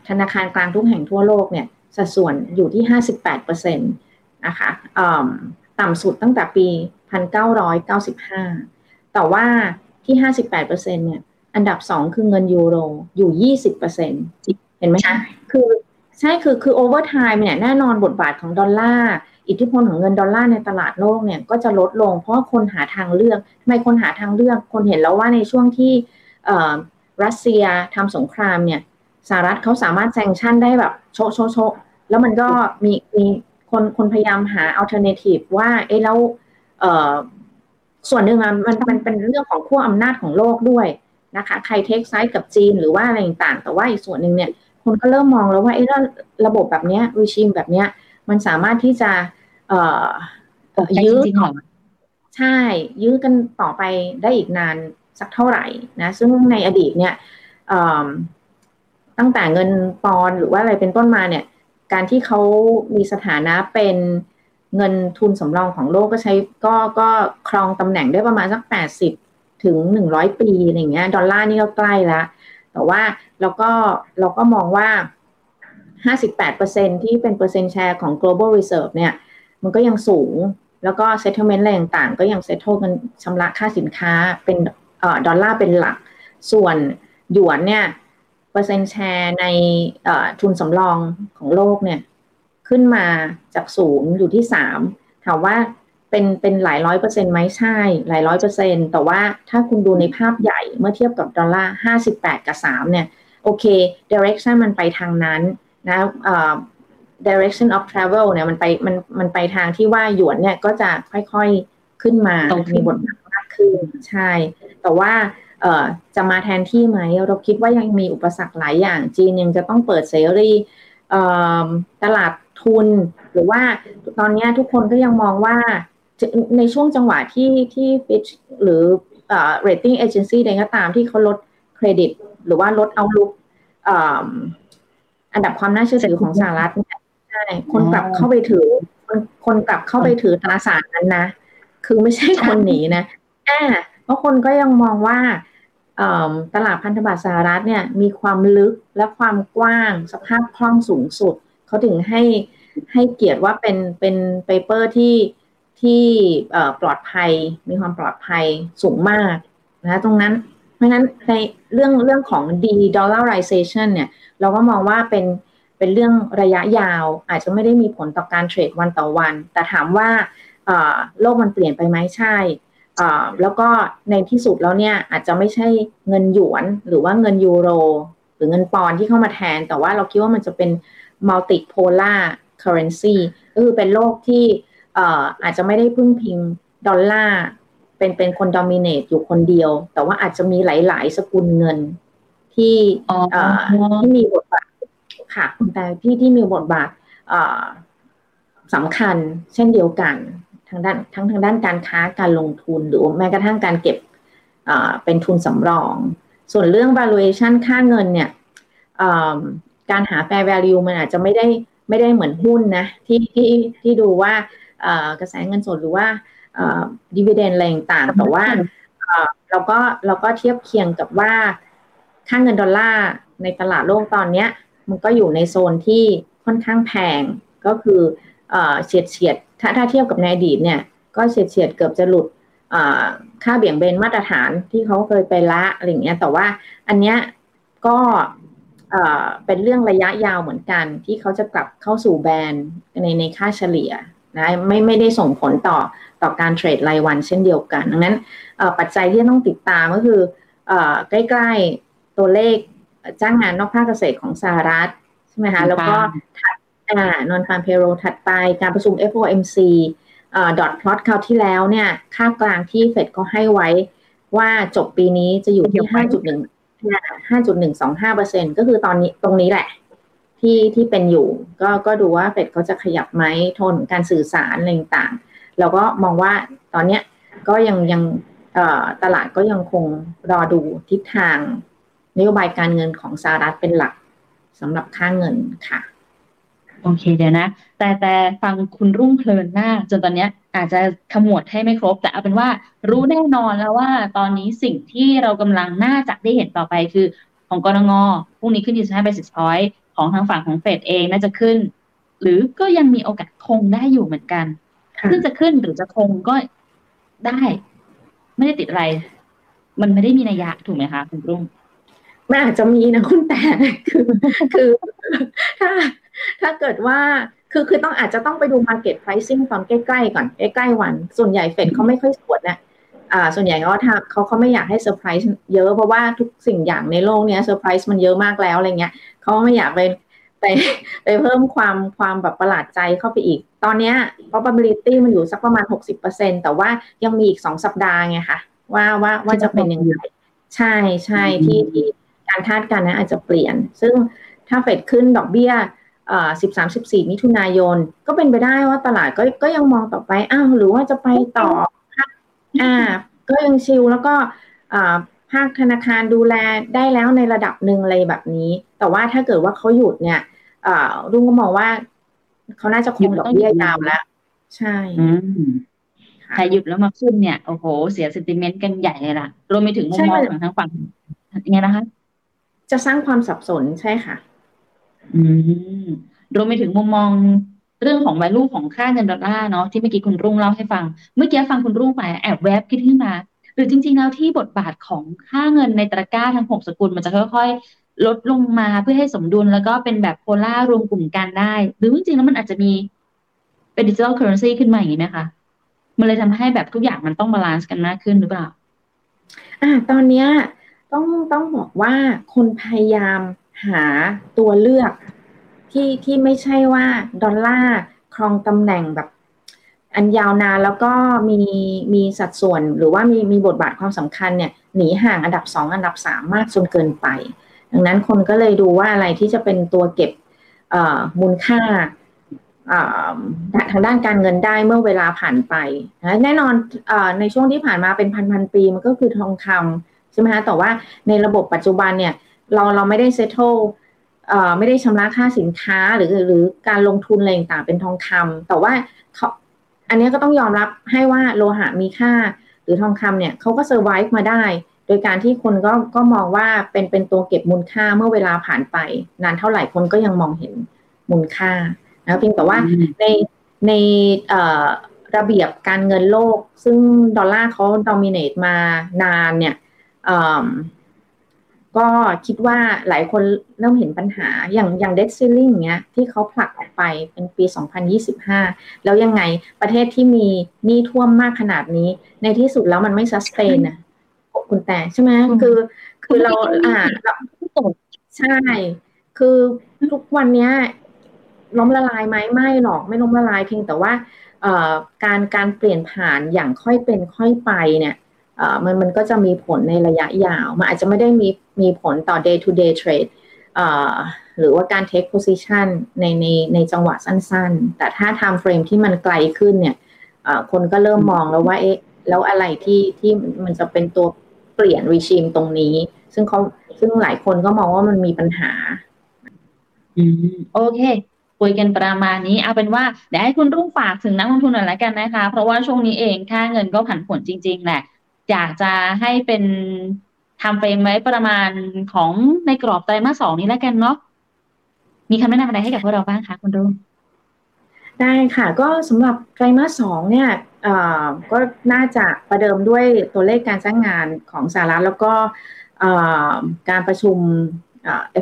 ธนาคารกลางทุกแห่งทั่วโลกเนี่ยสัดส่วนอยู่ที่ 58%นตนะคะต่ำสุดตั้งแต่ปี 1995 แต่ว่าที่ 58%เนี่ยอันดับสองคือเงินยูโรอยู่ 20%เห็นไหมคะคือใช่คือคือ over time เนี่ยแน่นอนบทบาทของดอลลาร์ อิทธิพลของเงินดอลลาร์ในตลาดโลกเนี่ยก็จะลดลง เพราะคนหาทางเลือกทำไมคนหาทางเลือก คนเห็นแล้วว่าในช่วงที่รัสเซียทำสงครามเนี่ยสหรัฐเขาสามารถ sanction ได้แบบโชโชโชแล้วมันก็มีมีคนคนพยายามหา alternative ว่าเอ๊ะแล้วส่วนหนึ่งอะมันมันเป็นเรื่องของขั้วอำนาจของโลกด้วยนะคะใคร take side กับจีนหรือว่าอะไรต่างแต่ว่าอีกส่วนหนึ่งเนี่ยคนก็เริ่มมองแล้วว่าเอ๊ะระบบแบบเนี้ยวิชิมแบบเนี้ย มันสามารถที่จะเอ่อยื้อใช่ ยื้อกันต่อไปได้อีกนานสักเท่าไหร่นะซึ่งในอดีตเนี่ยตั้งแต่เงินปอนหรือว่าอะไรเป็นต้นมาเนี่ย การที่เขามีสถานะเป็นเงินทุนสำรองของโลกก็ใช้ก็ก็ครองตำแหน่งได้ประมาณสักแปดสิบถึงหนึ่งร้อยปีอะไรเงี้ย ดอลลาร์นี่ก็ใกล้แล้วแต่ว่าเราก็เราก็มองว่า ห้าสิบแปดเปอร์เซ็นที่เป็นเปอร์เซ็นต์แชร์ของ global reserve เนี่ย มันก็ยังสูง แล้วก็ settlement อะไรต่างๆ ก็ยัง settle กันชำระค่าสินค้าเป็นดอลลาร์เป็นหลัก ส่วนหยวนเนี่ย เปอร์เซ็นต์แชร์ในทุนสำรองของโลกเนี่ย ขึ้นมาจากศูนย์อยู่ที่สามถามว่าเป็นเป็นหลายร้อยเปอร์เซ็นต์ไหมใช่ หลายร้อยเปอร์เซ็นต์แต่ว่าถ้าคุณดูในภาพใหญ่เมื่อเทียบกับดอลลาร์ห้าสิบแปดกับสามเนี่ย โอเค direction มันไปทางนั้น นะ direction of travel เนี่ยมันไปมันมันไปทางที่ว่าหยวนเนี่ยก็จะค่อยๆขึ้นมามีบทบาทมากขึ้นใช่ แต่ว่าเอ่อจะมาแทนที่ไหม เราคิดว่ายังมีอุปสรรคหลายอย่าง จีนยังจะต้องเปิดเสรีตลาดทุน หรือว่าตอนนี้ทุกคนก็ยังมองว่าในช่วงจังหวะที่ที่ฟิชหรือเอ่อ rating agency ใดก็ตามที่เขาลดเครดิต หรือว่าลดเอาลุก อันดับความน่าเชื่อถือของสหรัฐเนี่ยใช่คนกลับเข้าไปถือ คนคนกลับเข้าไปถือตราสารนั้นนะคือไม่ใช่คนหนีนะแอ่เพราะคนก็ยังมองว่าตลาดพันธบัตรสหรัฐเนี่ยมีความลึกและความกว้างสภาพคล่องสูงสุด เขาถึงให้ให้เกียรติว่าเป็นเป็นเปเปอร์ที่ที่ปลอดภัยมีความปลอดภัยสูงมากนะตรงนั้น เพราะฉะนั้นในเรื่องเรื่องของ de-dollarization เนี่ย เราก็มองว่าเป็นเป็นเรื่องระยะยาว อาจจะไม่ได้มีผลต่อการเทรดวันต่อวัน แต่ถามว่าโลกมันเปลี่ยนไปไหมใช่แล้วก็ในที่สุดแล้วเนี่ยอาจจะไม่ใช่เงินหยวนหรือว่าเงินยูโร หรือเงินปอนที่เข้ามาแทน แต่ว่าเราคิดว่ามันจะเป็น multipolar currency ก็คือเป็นโลกที่อาจจะไม่ได้พึ่งพิงดอลลาร์ เป็นเป็นคนดอมิเนตอยู่คนเดียว แต่ว่าอาจจะมีหลาย ๆ สกุลเงิน ที่ที่มีบทบาทค่ะแต่ที่ที่มีบทบาทสำคัญเช่นเดียวกันทางด้านทั้งทางด้านการค้าการลงทุนหรือแม้กระทั่งการเก็บเป็นทุนสำรอง ส่วนเรื่อง valuation ค่าเงินเนี่ยการหา fair value มันอาจจะไม่ได้ไม่ได้เหมือนหุ้นนะที่ที่ที่ดูว่ากระแสเงินสดหรือว่า ดีเวเดนอะไรต่างแต่ว่าเราก็เราก็เทียบเคียงกับว่าค่าเงินดอลลาร์ในตลาดโลกตอนนี้มันก็อยู่ในโซนที่ค่อนข้างแพงก็คือเฉียดเฉียดถ้าถ้าเทียบกับในอดีตเนี่ย ก็เฉียดเฉียดเกือบจะหลุดค่าเบี่ยงเบนมาตรฐานที่เขาเคยไปละอะไรเงี้ยแต่ว่าอันเนี้ยก็เป็นเรื่องระยะยาวเหมือนกัน ที่เขาจะกลับเข้าสู่แบนในในค่าเฉลี่ยนะไม่ไม่ได้ส่งผลต่อ ต่อการเทรดรายวันเช่นเดียวกัน ดังนั้นปัจจัยที่ต้องติดตามก็คือใกล้ๆตัวเลขจ้างงานนอกภาคเกษตรของสหรัฐใช่ไหมคะแล้วก็ถัดอ่านอนฟาร์มเพโรถัดไปการประชุม FOMC ดอทพลอตคราวที่แล้วเนี่ย ค่ากลางที่เฟดก็ให้ไว้ว่าจบปีนี้จะอยู่ที่ 5.1 5.125เปอร์เซ็นก็คือตอนนี้ตรงนี้แหละ ที่ที่เป็นอยู่ ก็ก็ดูว่าเฟดเขาจะขยับไหมทนการสื่อสารอะไรต่าง เราก็มองว่าตอนเนี้ยก็ยังยังตลาดก็ยังคงรอดูทิศทางนโยบายการเงินของสหรัฐเป็นหลักสำหรับค่าเงินค่ะ โอเคเดี๋ยวนะ แต่แต่ฟังคุณรุ่งเพลินมาก จนตอนนี้อาจจะขมวดให้ไม่ครบ แต่เอาเป็นว่ารู้แน่นอนแล้วว่าตอนนี้สิ่งที่เรากำลังน่าจะได้เห็นต่อไปคือของกรงงพรุ่งนี้ขึ้น25 basis point ของทางฝั่งของเฟดเองน่าจะขึ้น หรือก็ยังมีโอกาสคงได้อยู่เหมือนกัน ขึ้นจะขึ้นหรือจะคงก็ได้ ไม่ได้ติดอะไร มันไม่ได้มีนัยยะถูกไหมคะคุณรุ่งมันอาจจะมีนะคุณแต่คือคือ ถ้า ถ้าเกิดว่าคือคือต้องอาจจะต้องไปดู market pricing ตอนใกล้ๆก่อนใกล้ๆวัน ส่วนใหญ่เฟดเขาไม่ค่อยสวนนะอ่าส่วนใหญ่เขาทำเขาเขาไม่อยากให้เซอร์ไพรส์เยอะเพราะว่าทุกสิ่งอย่างในโลกเนี้ยเซอร์ไพรส์มันเยอะมากแล้วอะไรเงี้ยเขาไม่อยากไปไปไปเพิ่มความความแบบประหลาดใจเข้าไปอีก ตอนนี้ probability มันอยู่สักประมาณ 60%แต่ว่ายังมีอีกสองสัปดาห์ไงคะว่าว่าว่าจะเป็นยังไงใช่ใช่ที่ที่การคาดการณ์นะอาจจะเปลี่ยน ซึ่งถ้าเฟดขึ้นดอกเบี้ยเอ่อสิบสามสิบสี่มิถุนายน ก็เป็นไปได้ว่าตลาดก็ก็ยังมองต่อไป อ้าว หรือว่าจะไปต่ออ่า ก็ยังชิลแล้วก็อ่าภาคธนาคารดูแลได้แล้วในระดับหนึ่งอะไรแบบนี้ แต่ว่าถ้าเกิดว่าเขาหยุดเนี่ยอ่ารุ่งก็มองว่า เขาน่าจะคงดอกเบี้ยยาวแล้วใช่อืมใครหยุดแล้วมาขึ้นเนี่ย โอ้โห เสีย sentiment กันใหญ่เลยล่ะ รวมไปถึงมุมมองของทางฝั่งยังไงนะคะ จะสร้างความสับสนใช่ค่ะ อืม รวมไปถึงมุมมองเรื่องของ value ของค่าเงินดอลลาร์เนาะที่เมื่อกี้คุณรุ่งเล่าให้ฟัง เมื่อกี้ฟังคุณรุ่งไปแอบแวบคิดขึ้นมา หรือจริง ๆ แล้วที่บทบาทของค่าเงินในตะกร้าทั้งหกสกุลมันจะค่อย ๆ ลดลงมาเพื่อให้สมดุลแล้วก็เป็นแบบโพล่ารวมกลุ่มกันได้ หรือจริงๆแล้วมันอาจจะมีเป็น digital currency ขึ้นมาอย่างนี้ไหมคะมันเลยทำให้แบบทุกอย่างมันต้อง balance กันมากขึ้นหรือเปล่า อ่า ตอนเนี้ยต้องต้องบอกว่าคนพยายามหาตัวเลือกที่ที่ไม่ใช่ว่าดอลลาร์ครองตำแหน่งแบบ อันยาวนานแล้วก็มีมีสัดส่วนหรือว่ามีมีบทบาทความสำคัญเนี่ยหนีห่างอันดับสองอันดับสามมากจนเกินไป ดังนั้นคนก็เลยดูว่าอะไรที่จะเป็นตัวเก็บมูลค่าทางด้านการเงินได้เมื่อเวลาผ่านไปนะแน่นอนอในช่วงที่ผ่านมาเป็นพันพันปีมันก็คือทองคำใช่ไหมคะแต่ว่าในระบบปัจจุบันเนี่ยเราเราไม่ได้เซตโตไม่ได้ชำระค่าสินค้าหรือหรือการลงทุนอะไรต่างเป็นทองคำแต่ว่าเขาอันนี้ก็ต้องยอมรับให้ว่าโลหะมีค่าหรือทองคำเนี่ยเขาก็เซอร์ไวฟ์มาได้ ดยการที่คนก็ก็มองว่าเป็นเป็นตัวเก็บมูลค่าเมื่อเวลาผ่านไป นานเท่าไหร่คนก็ยังมองเห็นมูลค่านะเพียงแต่ว่าในในระเบียบการเงินโลก ซึ่งดอลลาร์เขาดอมิเนตมานานเนี่ยก็คิดว่าหลายคนเริ่มเห็นปัญหาอย่างอย่างเด t ซิลลิงเนี้ยที่เขาผลักออกไปเป็นปี 2025 แล้วยังไงประเทศที่มีหนี้ท่วมมากขนาดนี้ ในที่สุดแล้วมันไม่ซัสเตนนะ คุณแต่ใช่ไหมคือ คือเราอ่าใช่ คือทุกวันเนี้ยล้มละลายไหมไม่หรอกไม่ล้มละลายเพียงแต่ว่าการการเปลี่ยนผ่านอย่างค่อยเป็นค่อยไปเนี่ยมันมันก็จะมีผลในระยะยาวมันอาจจะไม่ได้มีมีผลต่อ day to day trade หรือว่าการ take position ในในในจังหวะสั้นๆ แต่ถ้า time frame ที่มันไกลขึ้นเนี่ยคนก็เริ่มมองแล้วว่าเอ๊ะแล้วอะไรที่ที่มันจะเป็นตัวเปลี่ยน regime ตรงนี้ ซึ่งเขาซึ่งหลายคนก็มองว่ามันมีปัญหา อืมโอเคคุยกันประมาณนี้เอาเป็นว่าเดี๋ยวให้คุณรุ่งฝากถึงนักลงทุนหน่อยละกันนะคะ เพราะว่าช่วงนี้เองค่าเงินก็ผันผวนจริง ๆ แหละ อยากจะให้เป็นทำเฟรมไว้ประมาณของในกรอบไตรมาสสองนี้แล้วกันเนาะมีคำแนะนำอะไรให้กับพวกเราบ้างคะคุณรุ่ง ได้ค่ะ ก็สำหรับไตรมาสสองเนี่ยก็น่าจะประเดิมด้วยตัวเลขการจ้างงานของสหรัฐแล้วก็การประชุม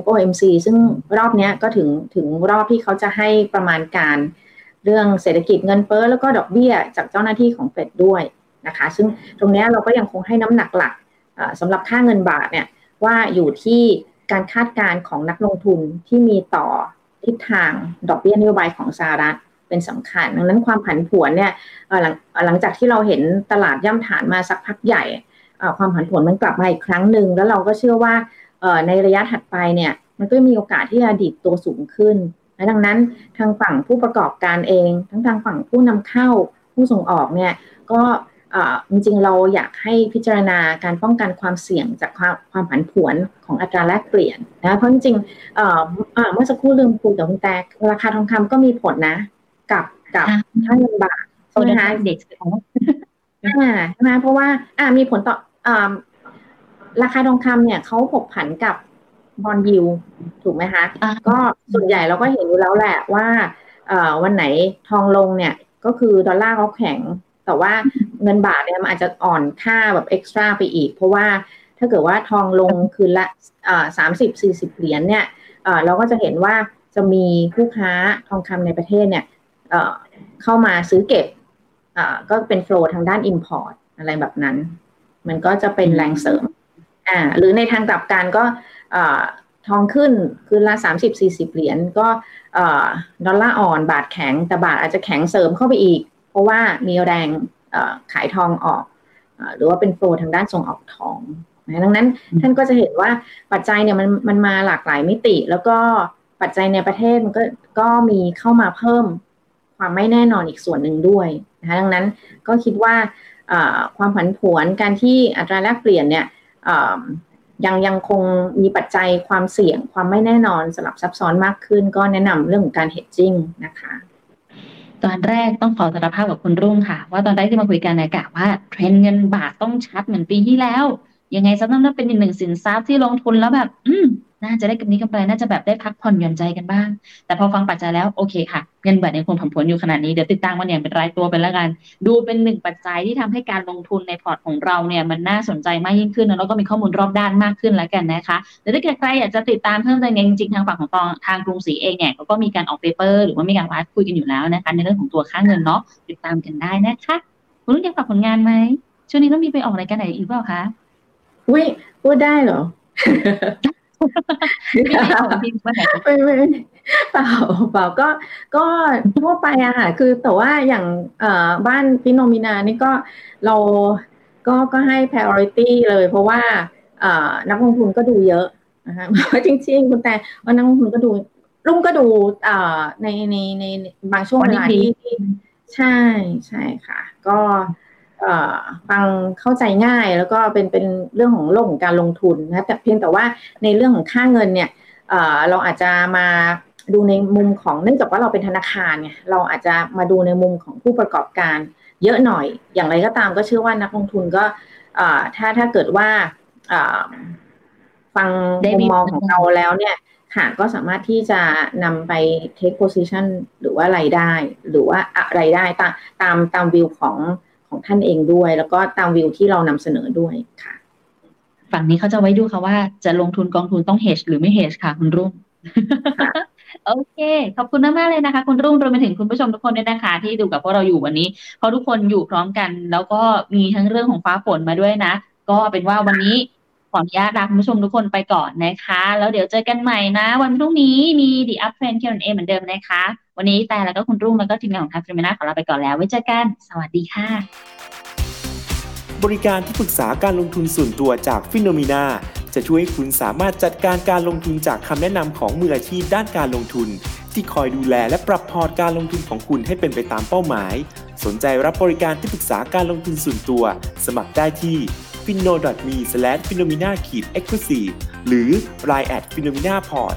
FOMC ซึ่งรอบนี้ก็ถึงถึงรอบที่เขาจะให้ประมาณการเรื่องเศรษฐกิจเงินเฟ้อแล้วก็ดอกเบี้ยจากเจ้าหน้าที่ของเฟดด้วยนะคะ ซึ่งตรงนี้เราก็ยังคงให้น้ำหนักหลักสำหรับค่าเงินบาทเนี่ยว่าอยู่ที่การคาดการณ์ของนักลงทุนที่มีต่อทิศทางดอกเบี้ยนโยบายของสหรัฐ เป็นสำคัญ ดังนั้นความผันผวนเนี่ยหลังหลังจากที่เราเห็นตลาดย่ำฐานมาสักพักใหญ่ความผันผวนมันกลับมาอีกครั้งหนึ่งแล้วเราก็เชื่อว่าในระยะถัดไปเนี่ยมันก็มีโอกาสที่จะดีดตัวสูงขึ้นและดังนั้นทางฝั่งผู้ประกอบการเอง ทั้งทางฝั่งผู้นำเข้าผู้ส่งออกเนี่ยก็จริงๆเราอยากให้พิจารณาการป้องกันความเสี่ยงจากความความผันผวนของอัตราแลกเปลี่ยนนะเพราะจริงๆเมื่อสักครู่ลืมคุยกับคุณแต่ราคาทองคำก็มีผลนะ กับกับค่าเงินบาทใช่ไหมคะเด็กของอ่าใช่ไหมเพราะว่า อ่ามีผลต่ออ่าราคาทองคำเนี่ยเขาผกผันกับบอลยิวถูกไหมคะก็ส่วนใหญ่เราก็เห็นอยู่แล้วแหละว่าวันไหนทองลงเนี่ยก็คือดอลลาร์เขาแข็ง แต่ว่าเงินบาทเนี่ยมันอาจจะอ่อนค่าแบบเอ็กซ์ตร้าไปอีก เพราะว่าถ้าเกิดว่าทองลงคืนละสามสิบสี่สิบเหรียญเนี่ยเราก็จะเห็นว่าสจะมีผู้ค้าทองคำในประเทศเนี่ย เอ่อเข้ามาซื้อเก็บอ่าก็เป็นโฟลทางด้าน Import อะไรแบบนั้น มันก็จะเป็นแรงเสริมอ่าหรือในทางกลับกันก็อ่าทองขึ้นคืนละสามสิบสี่สิบเหรียญก็อ่าดอลลาร์อ่อนบาทแข็งแต่บาทอาจจะแข็งเสริมเข้าไปอีก เพราะว่ามีแรงเอ่อขายทองออกอ่าหรือว่าเป็นโฟลทางด้านส่งออกทองนะดังนั้นท่านก็จะเห็นว่าปัจจัยเนี่ยมันมันมาหลากหลายมิติ แล้วก็ปัจจัยในประเทศมันก็ก็มีเข้ามาเพิ่ม ความไม่แน่นอนอีกส่วนหนึ่งด้วยนะคะดังนั้นก็คิดว่าความผันผวนการที่อัตราแลกเปลี่ยนเนี่ยยังยังคงมีปัจจัยความเสี่ยงความไม่แน่นอนสลับซับซ้อนมากขึ้น ก็แนะนำเรื่องของการ hedging นะคะตอนแรกต้องขอสารภาพกับคุณรุ่งค่ะ ว่าตอนแรกที่มาคุยกันเนี่ยกะว่าเทรนด์เงินบาทต้องชัดเหมือนปีที่แล้ว ยังไงซะต้องเป็นอีกหนึ่งสินทรัพย์ที่ลงทุนแล้วแบบ อืม น่าจะได้กำไรกำไรน่าจะแบบได้พักผ่อนหย่อนใจกันบ้าง แต่พอฟังปัจจัยแล้วโอเคค่ะ เงินบาทยังคงผันผวนอยู่ขนาดนี้ เดี๋ยวติดตามมันอย่างเป็นรายตัวไปแล้วกัน ดูเป็นหนึ่งปัจจัยที่ทำให้การลงทุนในพอร์ตของเราเนี่ยมันน่าสนใจมากยิ่งขึ้น แล้วก็มีข้อมูลรอบด้านมากขึ้นแล้วกันนะคะหรือถ้าเกิดใครอยากจะติดตามเพิ่มเติมจริงๆทางฝั่งของตองทางกรุงศรีเองเนี่ยก็มีการออก paper หรือว่ามีการนัดคุยกันอยู่แล้วนะคะในเรื่องของตัวค่าเงินเนาะติดตามกันได้นะคะคุณรุ่งยังฝากผลงานไหมช่วงนี้ต้องมีไปออกรายการไหนอีกเปล่าคะอุ้ยพูดได้เหรอ ไม่ได้ออกจริงวันไหนไม่ไม่เปล่าเปล่าก็ก็ทั่วไปอะค่ะคือแต่ว่าอย่างเอ่อบ้านฟิโนมินานี่ก็เราก็ก็ให้ priority เลย เพราะว่าเอ่อนักลงทุนก็ดูเยอะนะคะจริงๆ คุณแต่ว่านักลงทุนก็ดูรุ่งก็ดูเอ่อในในในบางช่วงเวลาที่ที่ใช่ใช่ค่ะ ก็เอ่อ ฟังเข้าใจง่ายแล้วก็เป็นเป็นเรื่องของโลกของการลงทุนนะแต่เพียงแต่ว่าในเรื่องของค่าเงินเนี่ยเราอาจจะมาดูในมุมของเนื่องจากว่าเราเป็นธนาคารเนี่ยเราอาจจะมาดูในมุมของผู้ประกอบการ เยอะหน่อย อย่างไรก็ตามก็เชื่อว่านักลงทุนก็ถ้าถ้าเกิดว่าฟังมุมมองของเราแล้วเนี่ยค่ะก็สามารถที่จะนำไป take position หรือว่าไรายได้ หรือว่าอะไรได้ตามตามตามวิวของ ของท่านเองด้วย แล้วก็ตามวิวที่เรานำเสนอด้วยค่ะ ฝั่งนี้เขาจะไว้ดูค่ะว่าจะลงทุนกองทุนต้อง hedge หรือไม่ hedge ค่ะ คุณรุ่งโอเค ขอบคุณมากๆเลยนะคะ คุณรุ่งรวมไปถึงคุณผู้ชมทุกคนด้วยนะคะ ที่ดูกับพวกเราอยู่วันนี้เพราะทุกคนอยู่พร้อมกัน แล้วก็มีทั้งเรื่องของฟ้าฝนมาด้วยนะ ก็เป็นว่าวันนี้ขออนุญาตลาคุณผู้ชมทุกคนไปก่อนนะคะ แล้วเดี๋ยวเจอกันใหม่นะ วันพรุ่งนี้มี The Up Trend Q&A เหมือนเดิมนะคะ วันนี้แต่แล้วก็คุณรุ่งแล้วก็ทีมงานของทาง Finnomena ขอลาไปก่อนแล้วไว้เจอกัน สวัสดีค่ะ บริการที่ปรึกษาการลงทุนส่วนตัวจาก Finnomena จะช่วยให้คุณสามารถจัดการการลงทุนจากคำแนะนำของมืออาชีพด้านการลงทุน ที่คอยดูแลและปรับพอร์ตการลงทุนของคุณให้เป็นไปตามเป้าหมาย สนใจรับบริการที่ปรึกษาการลงทุนส่วนตัว สมัครได้ที่ f i n o m e f i n o m i n a e x c l u s i v e หรือ line at f i n o m i n a p o r t